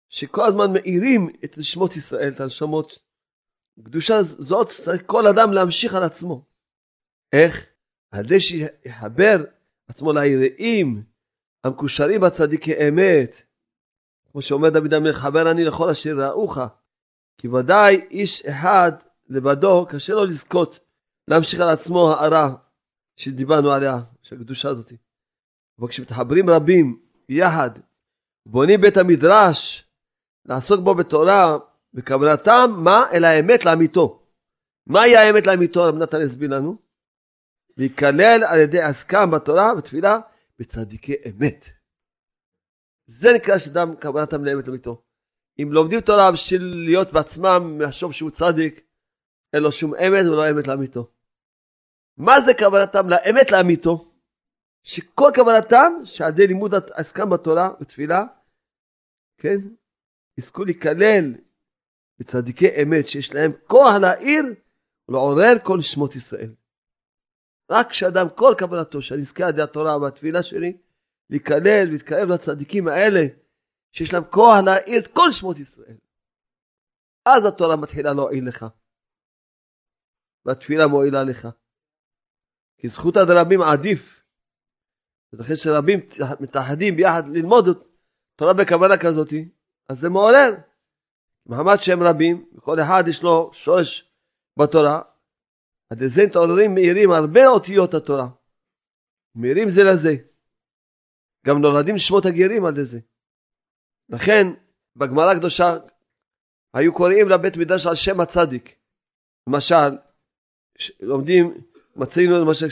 שכל הזמן מאירים את נשמות ישראל, את הנשמות. קדושה זאת צריך כל אדם להמשיך על עצמו. איך? על ידי שיחבר עצמו ליראים המקושרים בצדיקי אמת. כמו שאומר דוד המלך, חבר אני לכל אשר ראוך. כי ודאי איש אחד לבדו קשה לו לזכות להמשיך על עצמו הערה שדיברנו עליה, של הקדושה הזאת. אבל כשמתחברים רבים יחד, בונים בית המדרש, לעסוק בו בתורה, בכוונתם, מה? אל האמת לאמיתו. מהי האמת לאמיתו? רב נתן הסביר לנו. להיכלל על ידי עסקם בתורה, בתפילה, בצדיקי אמת. זה נקרא שאדם כוונתם לאמת לאמיתו. אם לומדים תורה בשביל להיות בעצמם, לחשוב שהוא צדיק, אין לו שום אמת ולא אמת לאמיתו. מה זה כוונתם לאמת לאמיתו? שכל כוונתם שעל ידי לימוד עסקם בתורה ותפילה, כן, יזכו להיכלל בצדיקי אמת שיש להם כוח להעיר ולעורר כל נשמות ישראל. רק כשאדם כל כוונתו, שאני אזכה על ידי התורה והתפילה שלי, להיכלל ולהתקרב לצדיקים האלה, שיש להם כוח להאיר את כל שמות ישראל. אז התורה מתחילה להועיל לך. והתפילה מועילה לך. כי זכותא דרבים עדיף. אז אחרי שרבים מתאחדים ביחד ללמוד תורה בכוונה כזאת, אז זה מעורר. מחמת שהם רבים, וכל אחד יש לו שורש בתורה, עד לזה מאירים הרבה אותיות התורה. מאירים זה לזה. גם נולדים שמות הגרים על זה. לכן, בגמרא הקדושה היו קוראים לבית מדרש על שם הצדיק. למשל, לומדים, מצאינו למשל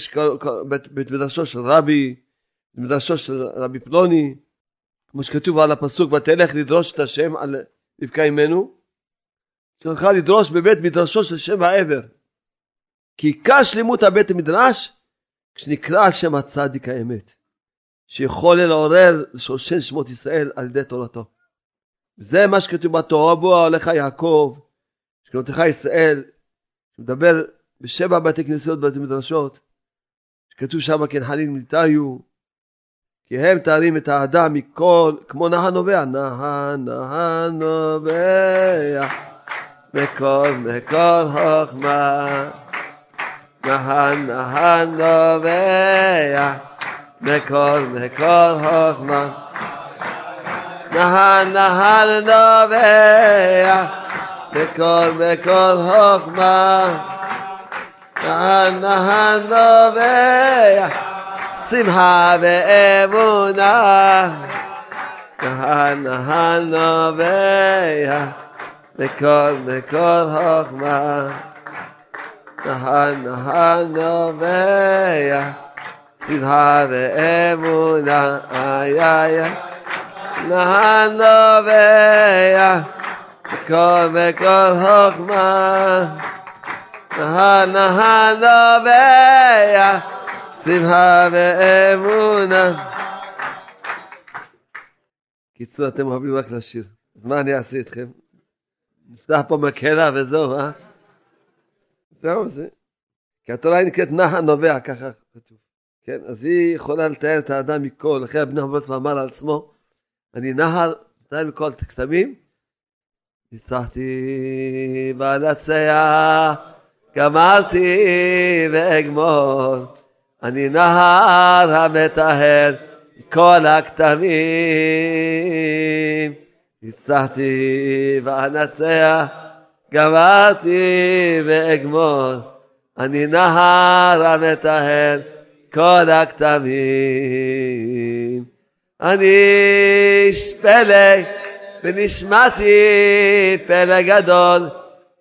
בית, בית מדרשו של רבי, בית מדרשו של רבי פלוני, כמו שכתוב על הפסוק, ותלך לדרוש את השם על רבקה אימנו, צריכה לדרוש בבית מדרשו של שם העבר. כי עיקר שלמות הבית המדרש, כשנקרא על שם הצדיק האמת, שיכול לעורר לשושן שמות ישראל על ידי תורתו. זה מה שכתוב בתורה, בוא עליך יעקב, שקראותיך ישראל, שמדבר בשבע בתי כנסיות ובתי מדרשות, שכתוב שם כן חנין מלתיו, כי הם תארים את האדם מכל, כמו נהר נובע, נהר נהר נובע, מכל מכל חוכמה, נהר נהר נובע, מכל מכל חוכמה. נהן נהן נובע בכל בכל חוכמה נהן נהן נובע שמחה ואמונה. נהן נהן נובע בכל בכל חוכמה נהן נהן נובע שמחה ואמונה איי איי איי נהנובע בכל בכל חוכמה נהנובע שמחה ואמונה קיצור אתם אוהבים רק לשיר מה אני אעשה איתכם? נפתח פה מקהלה וזהו אה? זהו זה כי התורה היא נקראת נהן נובע ככה כתוב. כן אז היא יכולה לתאר את האדם מכל לכן הבני אבות אמר על עצמו אני נהר, נתן מכל הכתבים, ניצחתי בנצח, גמרתי ואגמור, אני נהר המטהר כל הכתבים, ניצחתי ואנצח, גמרתי ואגמור, אני נהר המטהר כל הכתבים. אני איש פלא ונשמעתי פלא גדול,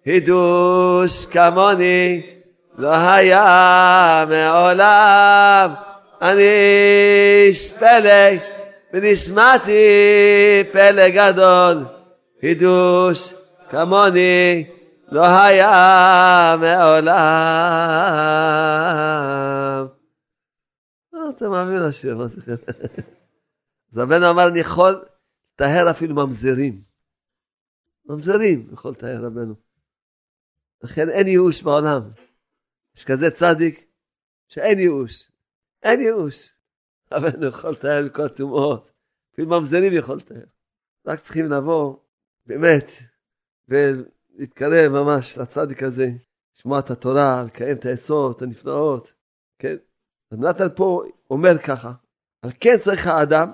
הידוש כמוני לא היה מעולם. אני איש פלא ונשמעתי פלא גדול, הידוש כמוני לא היה מעולם. אתה מאמין לשיר, מה זה אז רבנו אמר, אני יכול לטהר אפילו ממזרים. ממזרים יכול לטהר רבנו. לכן אין ייאוש בעולם. יש כזה צדיק שאין ייאוש. אין ייאוש. רבנו יכול לטהר מכל הטומאות. אפילו ממזרים יכול לטהר. רק צריכים לבוא, באמת, ולהתקרב ממש לצדיק הזה, לשמוע את התורה, לקיים את העצות הנפלאות, כן? אז נתן פה אומר ככה, על כן צריך האדם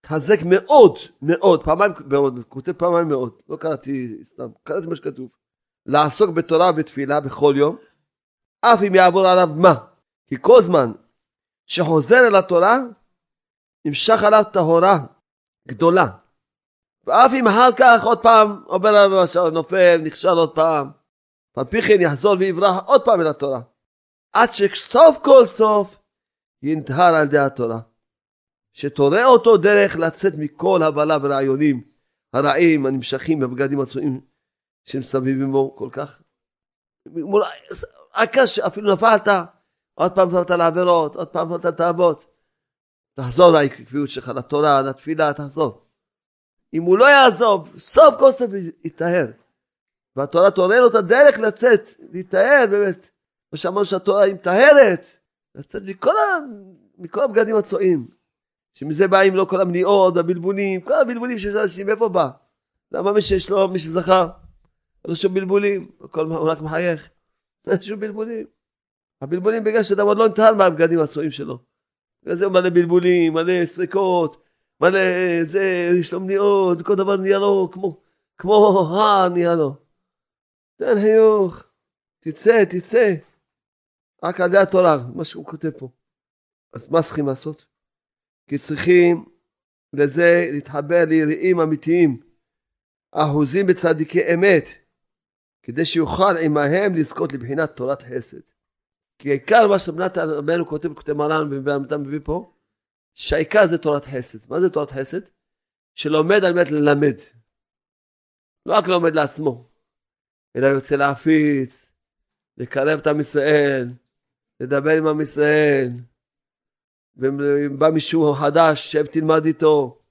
התחזק מאוד, מאוד, פעמיים, מאוד, כותב פעמיים מאוד, לא קראתי סתם, קראתי מה שכתוב. לעסוק בתורה ובתפילה בכל יום, אף אם יעבור עליו מה. כי כל זמן שחוזר אל התורה, נמשך עליו טהורה גדולה. ואף אם אחר כך עוד פעם עובר עליו משהו, נופל, נכשל עוד פעם, על פי כן יחזור ויברח עוד פעם אל התורה. עד שסוף כל סוף ינטהר על ידי התורה. שתורה אותו דרך לצאת מכל הבלה ורעיונים הרעים הנמשכים בבגדים הצועים שמסביבים בו כל כך. הקש, אפילו נפלת, עוד פעם נפלת לעבירות, עוד פעם נפלת לתאוות. תחזור לעקביות שלך, לתורה, לתפילה, תחזור. אם הוא לא יעזוב, סוף כל סוף יטהר. והתורה תורה לו את הדרך לצאת, להיטהר באמת. כמו שאמרנו שהתורה היא מטהרת, לצאת מכל, ה... מכל הבגדים הצועים. שמזה באים לו כל המניעות והבלבולים, כל הבלבולים שיש לאנשים, מאיפה בא? למה מי שיש לו, מי שזכר, אין לו שום בלבולים, הכל, הוא רק מחייך, אין שום בלבולים. הבלבולים בגלל שאדם עוד לא נטהר מהבגדים הצועים שלו. בגלל זה הוא מלא בלבולים, מלא ספקות, מלא זה, יש לו מניעות, כל דבר נהיה לו כמו, כמו הר נהיה לו. תן חיוך, תצא, תצא. רק על ידי התורה, מה שהוא כותב פה. אז מה צריכים לעשות? כי צריכים לזה להתחבר ליראים אמיתיים, אחוזים בצדיקי אמת, כדי שיוכל עמהם לזכות לבחינת תורת חסד. כי העיקר מה שבנת רבנו כותב, כותב מרן ואתה מביא פה, שהעיקר זה תורת חסד. מה זה תורת חסד? שלומד על מנת ללמד. לא רק לומד לעצמו, אלא יוצא להפיץ, לקרב את עם ישראל, לדבר עם עם ישראל, ואם בא מישהו חדש, שב תלמד איתו.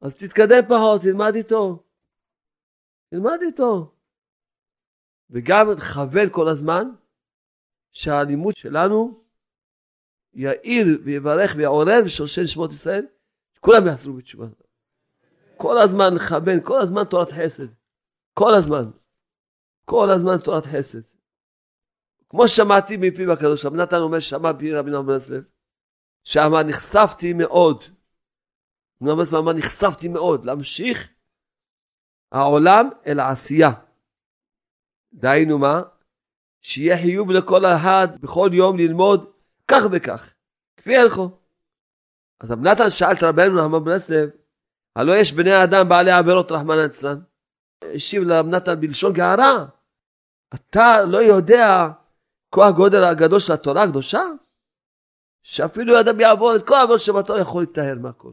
אז תתקדם פחות, תלמד איתו. תלמד איתו. וגם תכוון כל הזמן שהלימוד שלנו יאיר ויברך ויעורר בשורשי שמות ישראל, שכולם יחזרו בתשובה. כל הזמן לכוון, כל הזמן תורת חסד. כל הזמן. כל הזמן תורת חסד. כמו ששמעתי מפיו הקדוש, רב נתן אומר שמע פי רבי נאמן ברסלב, שאמר נחשפתי מאוד. נאמן ברסלב אמר נחשפתי מאוד, להמשיך העולם אל העשייה. דהיינו מה? שיהיה חיוב לכל אחד בכל יום ללמוד כך וכך, כפי הלכו. אז רב נתן שאל את רבנו נחמן ברסלב, הלא יש בני אדם בעלי עבירות רחמנא אצלן? השיב לרב נתן בלשון גערה, אתה לא יודע כוח גודל הגדול של התורה הקדושה? שאפילו אדם יעבור את כל העבוד שבתורה יכול להיטהר מהכל.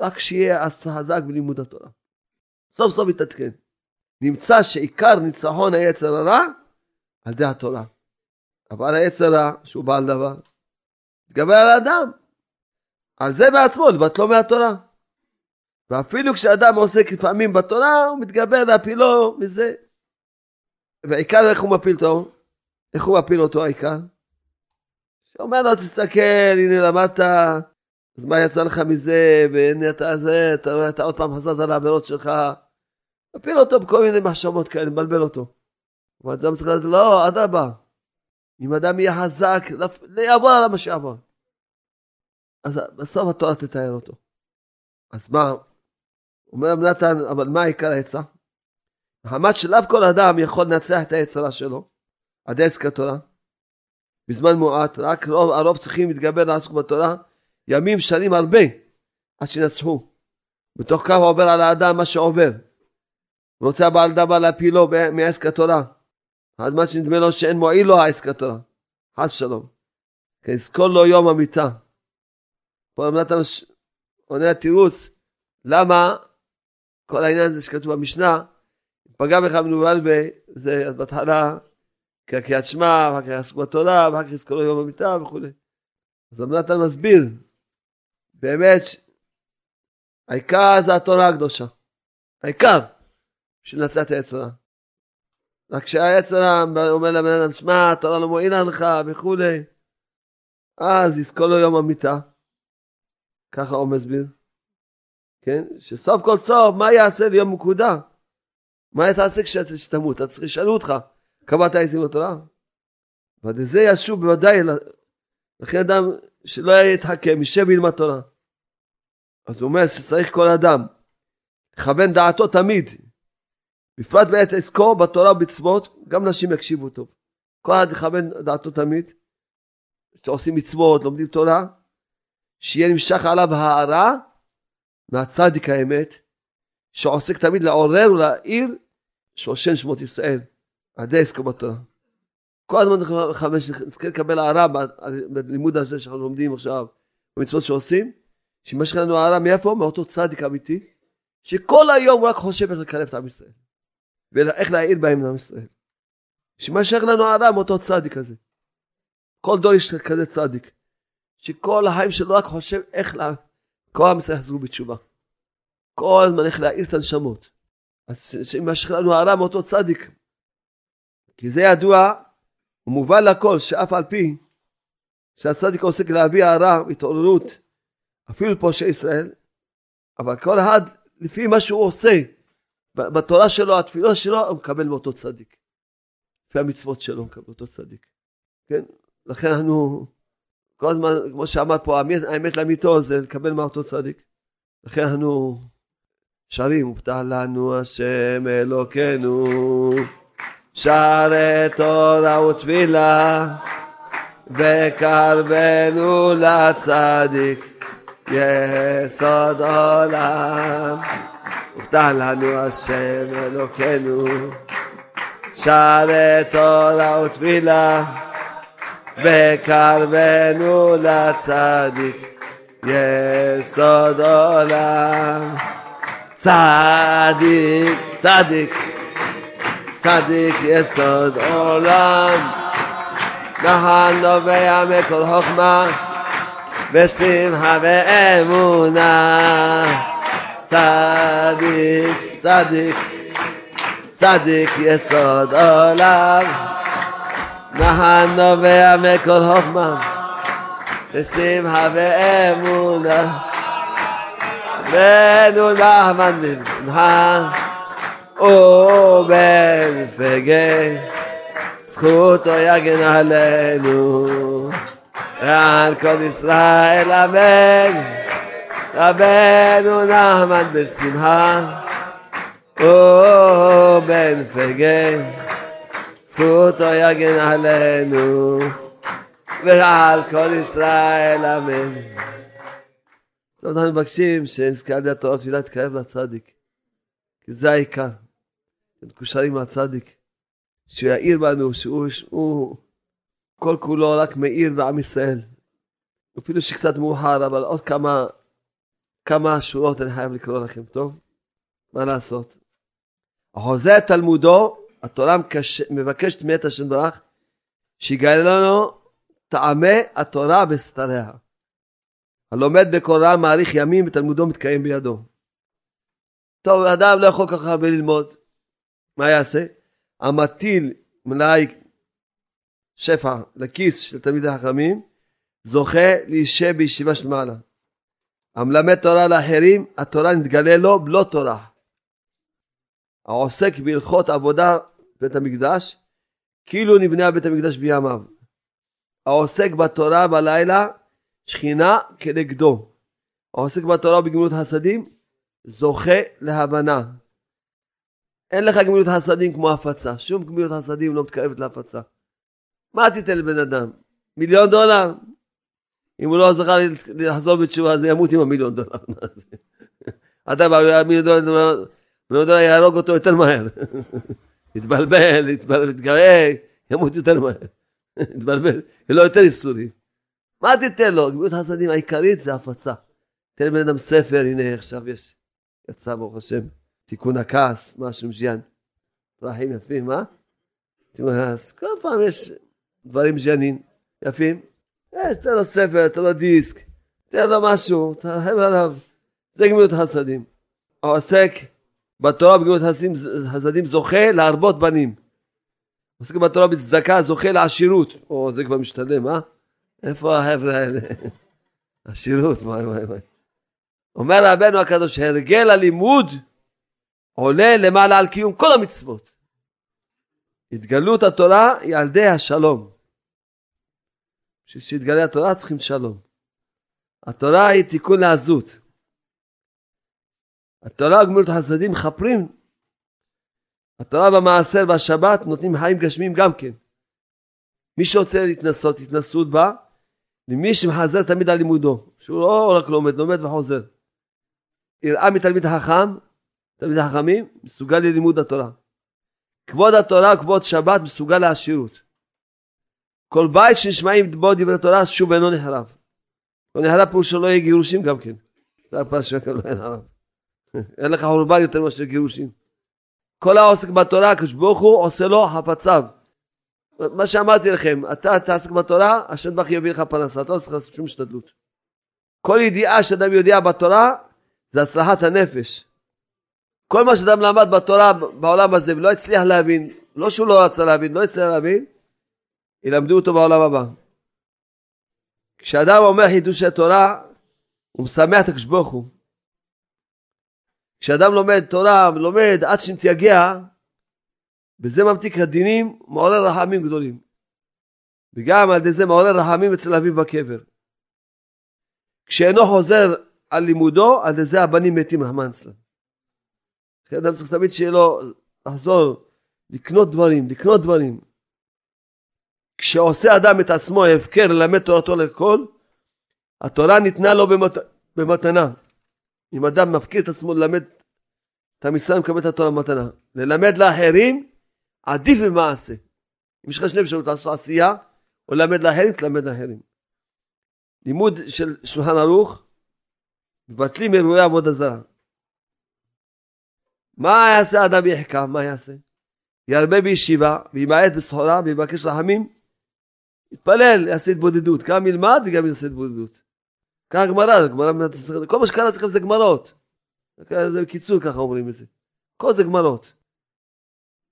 רק שיהיה חזק בלימוד התורה. סוף סוף יתעדכן. נמצא שעיקר ניצחון היצר הרע על ידי התורה. אבל היצר הרע, שהוא בעל דבר, מתגבר על האדם. על זה בעצמו, לבטלו מהתורה. ואפילו כשאדם עוסק לפעמים בתורה, הוא מתגבר להפילו מזה. והעיקר איך הוא מפיל אותו? איך הוא מפיל אותו העיקר? שאומר לו, תסתכל, הנה למדת, אז מה יצא לך מזה, והנה אתה זה, אתה רואה, אתה עוד פעם חזרת על העבירות שלך. מפיל אותו בכל מיני מחשבות כאלה, מבלבל אותו. אבל אדם צריך לדעת, לא, אדרבה. אם אדם יהיה חזק, יעבור עליו מה שיעבור. אז בסוף התורה תתאר אותו. אז מה? אומר נתן, אבל מה עיקר העצה? מחמת שלאו כל אדם יכול לנצח את היצרה שלו, עד עסק התורה. בזמן מועט, רק רוב, הרוב צריכים להתגבר לעסוק בתורה, ימים שנים הרבה, עד שינצחו. בתוך כך עובר על האדם מה שעובר. רוצה הבעל דבר להפילו מעסק התורה. עד מה שנדמה לו שאין מועיל לו העסק התורה. חס ושלום. כי יזכור לו יום המיטה. פה אמרת עונה התירוץ, למה כל העניין הזה שכתוב במשנה, פגע בך מנוול וזה בהתחלה קריאת שמע, ואחר כך יעסקו בתורה, ואחר כך יזכרו יום המיטה וכולי. אז רב נתן מסביר, באמת, העיקר זה התורה הקדושה. העיקר, בשביל לנצח את היצרה. רק כשהיצרה אומר לבן אדם, שמע, התורה לא מועילה לך וכולי, אז יזכור לו יום המיטה. ככה הוא מסביר. כן? שסוף כל סוף, מה יעשה ליום מקודה? מה תעשה כשתמות? אתה צריך לשאלו אותך. קבעת עזים בתורה? וזה ישוב בוודאי, לכן אדם שלא יתחכם, יישב וילמד תורה. אז הוא אומר שצריך כל אדם לכוון דעתו תמיד, בפרט בעת עסקו בתורה ובמצוות, גם נשים יקשיבו טוב. כל אחד יכוון דעתו תמיד, שעושים מצוות, לומדים תורה, שיהיה נמשך עליו הערה מהצדיק האמת, שעוסק תמיד לעורר ולהעיר שושן שמות ישראל. הדסקו בתורה. כל הזמן חמש, נזכה לקבל הערה בלימוד הזה שאנחנו לומדים עכשיו, במצוות שעושים, שימשך לנו הערה מאיפה? מאותו צדיק אמיתי, שכל היום הוא רק חושב איך לקרב את עם ישראל, ואיך להעיר בהם לעם ישראל. שימשך לנו הערה מאותו צדיק הזה. כל דור יש כזה צדיק, שכל החיים שלו רק חושב איך לה... כל עם ישראל יחזרו בתשובה. כל הזמן איך להעיר את הנשמות. אז שימשך לנו הערה מאותו צדיק, כי זה ידוע ומובן לכל שאף על פי שהצדיק עוסק להביא הערה והתעוררות אפילו לפושעי ישראל, אבל כל אחד לפי מה שהוא עושה בתורה שלו, התפילה שלו, הוא מקבל מאותו צדיק. לפי המצוות שלו הוא מקבל מאותו צדיק. כן? לכן אנחנו כל הזמן, כמו שאמר פה, האמת לאמיתו זה לקבל מאותו צדיק. לכן אנחנו שרים, הובטח לנו השם אלוקינו, שערי תורה ותפילה, וקרבנו לצדיק, יסוד עולם. הובטח לנו השם אלוקינו, שערי תורה ותפילה, וקרבנו לצדיק, יסוד עולם. צדיק, צדיק, צדיק יסוד עולם. נחל נובע מכל חוכמה, ושמחה ואמונה. צדיק, צדיק, צדיק יסוד עולם. נחל נובע מכל חוכמה, ושמחה ואמונה. בנו נחמן בשמחה ובנפגי זכותו יגן עלינו ועל כל ישראל אמן רבנו נחמן בשמחה ובנפגי זכותו יגן עלינו ועל כל ישראל אמן טוב, אנחנו מבקשים שנזכה על התורה תפילה תתקרב לצדיק. כי זה העיקר. מקושרים לצדיק. שהוא יאיר בנו, שהוא, שהוא כל כולו רק מאיר בעם ישראל. אפילו שקצת מאוחר, אבל עוד כמה, כמה שורות אני חייב לקרוא לכם, טוב? מה לעשות? החוזה תלמודו, התורה מקש... מבקשת מאת השם ברך, שיגלה לנו טעמי התורה בסתריה. הלומד בקוראן מאריך ימים ותלמודו מתקיים בידו. טוב, אדם לא יכול כל כך הרבה ללמוד, מה יעשה? המטיל מלאי שפע לכיס של תלמידי החכמים, זוכה להישב בישיבה של מעלה. המלמד תורה לאחרים, התורה נתגלה לו בלא תורה. העוסק בהלכות עבודה בית המקדש, כאילו נבנה בית המקדש בימיו. העוסק בתורה בלילה, שכינה כנגדו. העוסק בתורה ובגמילות חסדים, זוכה להבנה. אין לך גמילות חסדים כמו הפצה, שום גמילות חסדים לא מתקרבת להפצה. מה תיתן לבן אדם? מיליון דולר? אם הוא לא זכה לחזור בתשובה, אז ימות עם המיליון דולר. אתה במיליון דולר, מיליון דולר יהרוג אותו יותר מהר. יתבלבל, יתגאה, ימות יותר מהר. יתבלבל, יהיה לו יותר איסורים. מה תיתן לו? גמילות חסדים העיקרית זה הפצה. תן לבן אדם ספר, הנה עכשיו יש, יצא ברוך השם, תיקון הכעס, משהו מז'יין. פרחים יפים, הכעס, כל פעם יש דברים מז'יינים, יפים. אה, תן לו ספר, תן לו דיסק, תן לו משהו, תרחם עליו. זה גמילות חסדים. העוסק בתורה בגמילות חסדים זוכה להרבות בנים. עוסק בתורה בצדקה זוכה לעשירות. או, זה כבר משתלם, אה? איפה החבר'ה האלה? השירות, וואי וואי וואי. אומר רבנו הקדוש, הרגל הלימוד עולה למעלה על קיום כל המצוות. התגלות התורה היא על ידי השלום. בשביל שיתגלה התורה צריכים שלום. התורה היא תיקון לעזות. התורה וגמילות החסדים מכפרים. התורה במעשר והשבת נותנים חיים גשמיים גם כן. מי שרוצה להתנסות, התנסות בה, למי שמחזר תמיד על לימודו, שהוא לא רק לומד, לומד וחוזר. יראה מתלמיד החכם, תלמיד החכמים, מסוגל ללימוד התורה. כבוד התורה, כבוד שבת, מסוגל לעשירות. כל בית שנשמעים בו דברי תורה, שוב אינו נחרב. לא נחרב פירושו לא יהיה גירושים גם כן. זה הפרשה כאן לא נחרב. אין לך חורבן יותר מאשר גירושים. כל העוסק בתורה, הקדוש ברוך הוא עושה לו חפציו. מה שאמרתי לכם, אתה תעסק בתורה, השם ברוך יביא לך פרנסה, אתה לא צריך לעשות שום השתדלות. כל ידיעה שאדם יודע בתורה, זה הצלחת הנפש. כל מה שאדם למד בתורה בעולם הזה ולא הצליח להבין, לא שהוא לא רצה להבין, לא הצליח להבין, ילמדו אותו בעולם הבא. כשאדם אומר חידושי תורה, הוא משמח את הקדוש ברוך הוא. כשאדם לומד תורה ולומד עד שמתייגע, בזה ממתיק הדינים, מעורר רחמים גדולים. וגם על ידי זה מעורר רחמים אצל אביו בקבר. כשאינו חוזר על לימודו, על ידי זה הבנים מתים רחמן אצלם. אדם צריך תמיד שיהיה לו לחזור, לקנות דברים, לקנות דברים. כשעושה אדם את עצמו הפקר ללמד תורתו לכל, התורה ניתנה לו במת... במתנה. אם אדם מפקיר את עצמו ללמד את ישראל, מקבל את התורה במתנה. ללמד לאחרים, עדיף במעשה. אם יש לך שני אפשרות לעשות עשייה, או ללמד לאחרים, תלמד לאחרים. לימוד של שולחן ערוך, מבטלים אירועי עבודה זרה. מה יעשה אדם יחכם? מה יעשה? ירבה בישיבה, וימעט בסחורה, ויבקש רחמים, יתפלל, יעשה התבודדות. גם ילמד וגם יעשה התבודדות. ככה גמרא, גמרא, כל מה שקרה אצלכם זה גמרות. זה בקיצור ככה אומרים את זה. כל זה גמרות.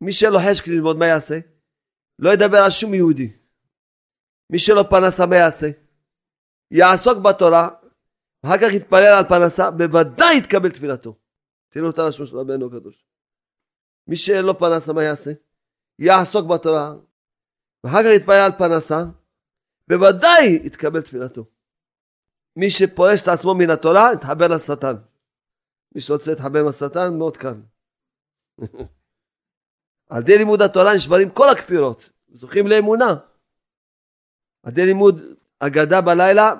מי לו חשק ללמוד, מה יעשה? לא ידבר על שום יהודי. מי שלא פרנסה, מה יעשה? יעסוק בתורה, ואחר כך יתפלל על פרנסה, בוודאי יתקבל תפילתו. תראו את הלשון של רבנו הקדוש. מי שאין לו פרנסה, מה יעשה? יעסוק בתורה, ואחר כך יתפלל על פרנסה, בוודאי יתקבל תפילתו. מי שפורש את עצמו מן התורה, יתחבר לשטן. מי שרוצה להתחבר עם השטן, מאוד קל. על ידי לימוד התורה נשברים כל הכפירות, זוכים לאמונה. על ידי לימוד אגדה בלילה,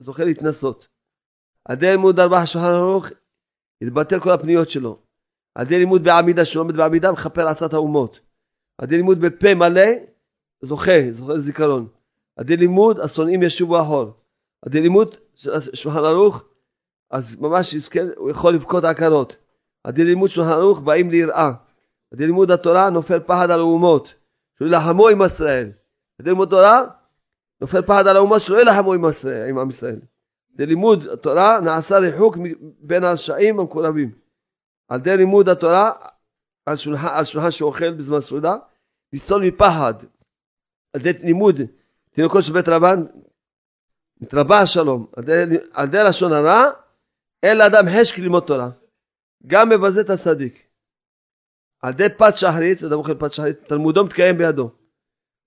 זוכה להתנסות. על ידי לימוד ארבע שולחן ערוך, יתבטל כל הפניות שלו. על ידי לימוד בעמידה, שלומד בעמידה, מכפר עצת האומות. על ידי לימוד בפה מלא, זוכה, זוכה לזיכרון. על ידי לימוד, השונאים ישובו אחור. על ידי לימוד שולחן ערוך, אז ממש יזכה, הוא יכול לבכות עקרות. על ידי לימוד שולחן ערוך באים ליראה. על ידי לימוד התורה נופל פחד על האומות, שלא יילחמו עם ישראל. על ידי לימוד תורה נופל פחד על האומות שלא יילחמו עם, עם עם ישראל. על לימוד התורה נעשה ריחוק בין הרשעים המקורבים. על ידי לימוד התורה על שולחן, על שולחן שאוכל בזמן סעודה, לצלול מפחד. על ידי לימוד תינוקות של בית רבן, נתרבה השלום. על ידי לשון הרע, אין לאדם חשק ללמוד תורה. גם מבזה את הצדיק. על ידי פת שחרית, אדם אוכל פת שחרית, תלמודו מתקיים בידו.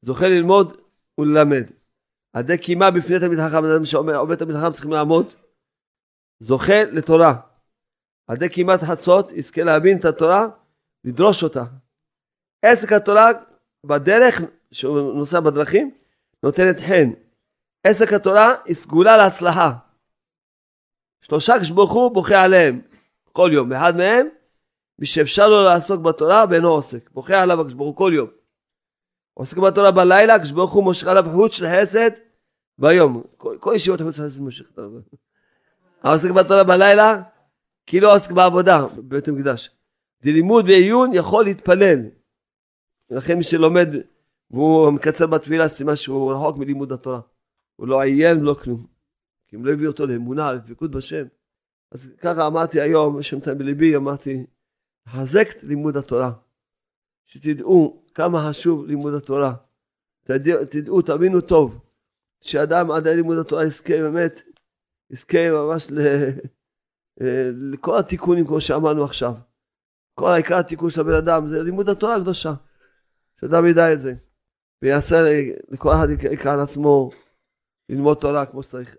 זוכה ללמוד וללמד. על ידי קימה בפני תלמיד חכם, אדם שעובד תלמיד חכם צריכים לעמוד. זוכה לתורה. על ידי קימת חצות יזכה להבין את התורה, לדרוש אותה. עסק התורה בדרך, שהוא נוסע בדרכים, נותנת חן. עסק התורה היא סגולה להצלחה. שלושה כשברוך הוא בוכה עליהם כל יום, אחד מהם מי שאפשר לו לעסוק בתורה ואינו עוסק, בוכה עליו הקדוש כל יום. עוסק בתורה בלילה, הוא מושך עליו חוט של חסד ביום. כל, כל ישיבות החוט של חסד מושך עליו. העוסק בתורה בלילה, כאילו עוסק בעבודה בבית המקדש. לימוד ועיון יכול להתפלל. לכן מי שלומד והוא מקצר בתפילה, סימן שהוא רחוק מלימוד התורה. הוא לא עיין ולא כלום. כי אם לא הביא אותו לאמונה, לדבקות בשם. אז ככה אמרתי היום, שם בליבי, אמרתי, לחזק את לימוד התורה. שתדעו כמה חשוב לימוד התורה. תדעו, תדעו, תאמינו טוב, שאדם עד לימוד התורה יזכה באמת, יזכה ממש ל, אה, לכל התיקונים כמו שאמרנו עכשיו. כל העיקר התיקון של הבן אדם זה לימוד התורה הקדושה. שאדם ידע את זה. ויעשה לכל אחד יקרא על עצמו ללמוד תורה כמו שצריך.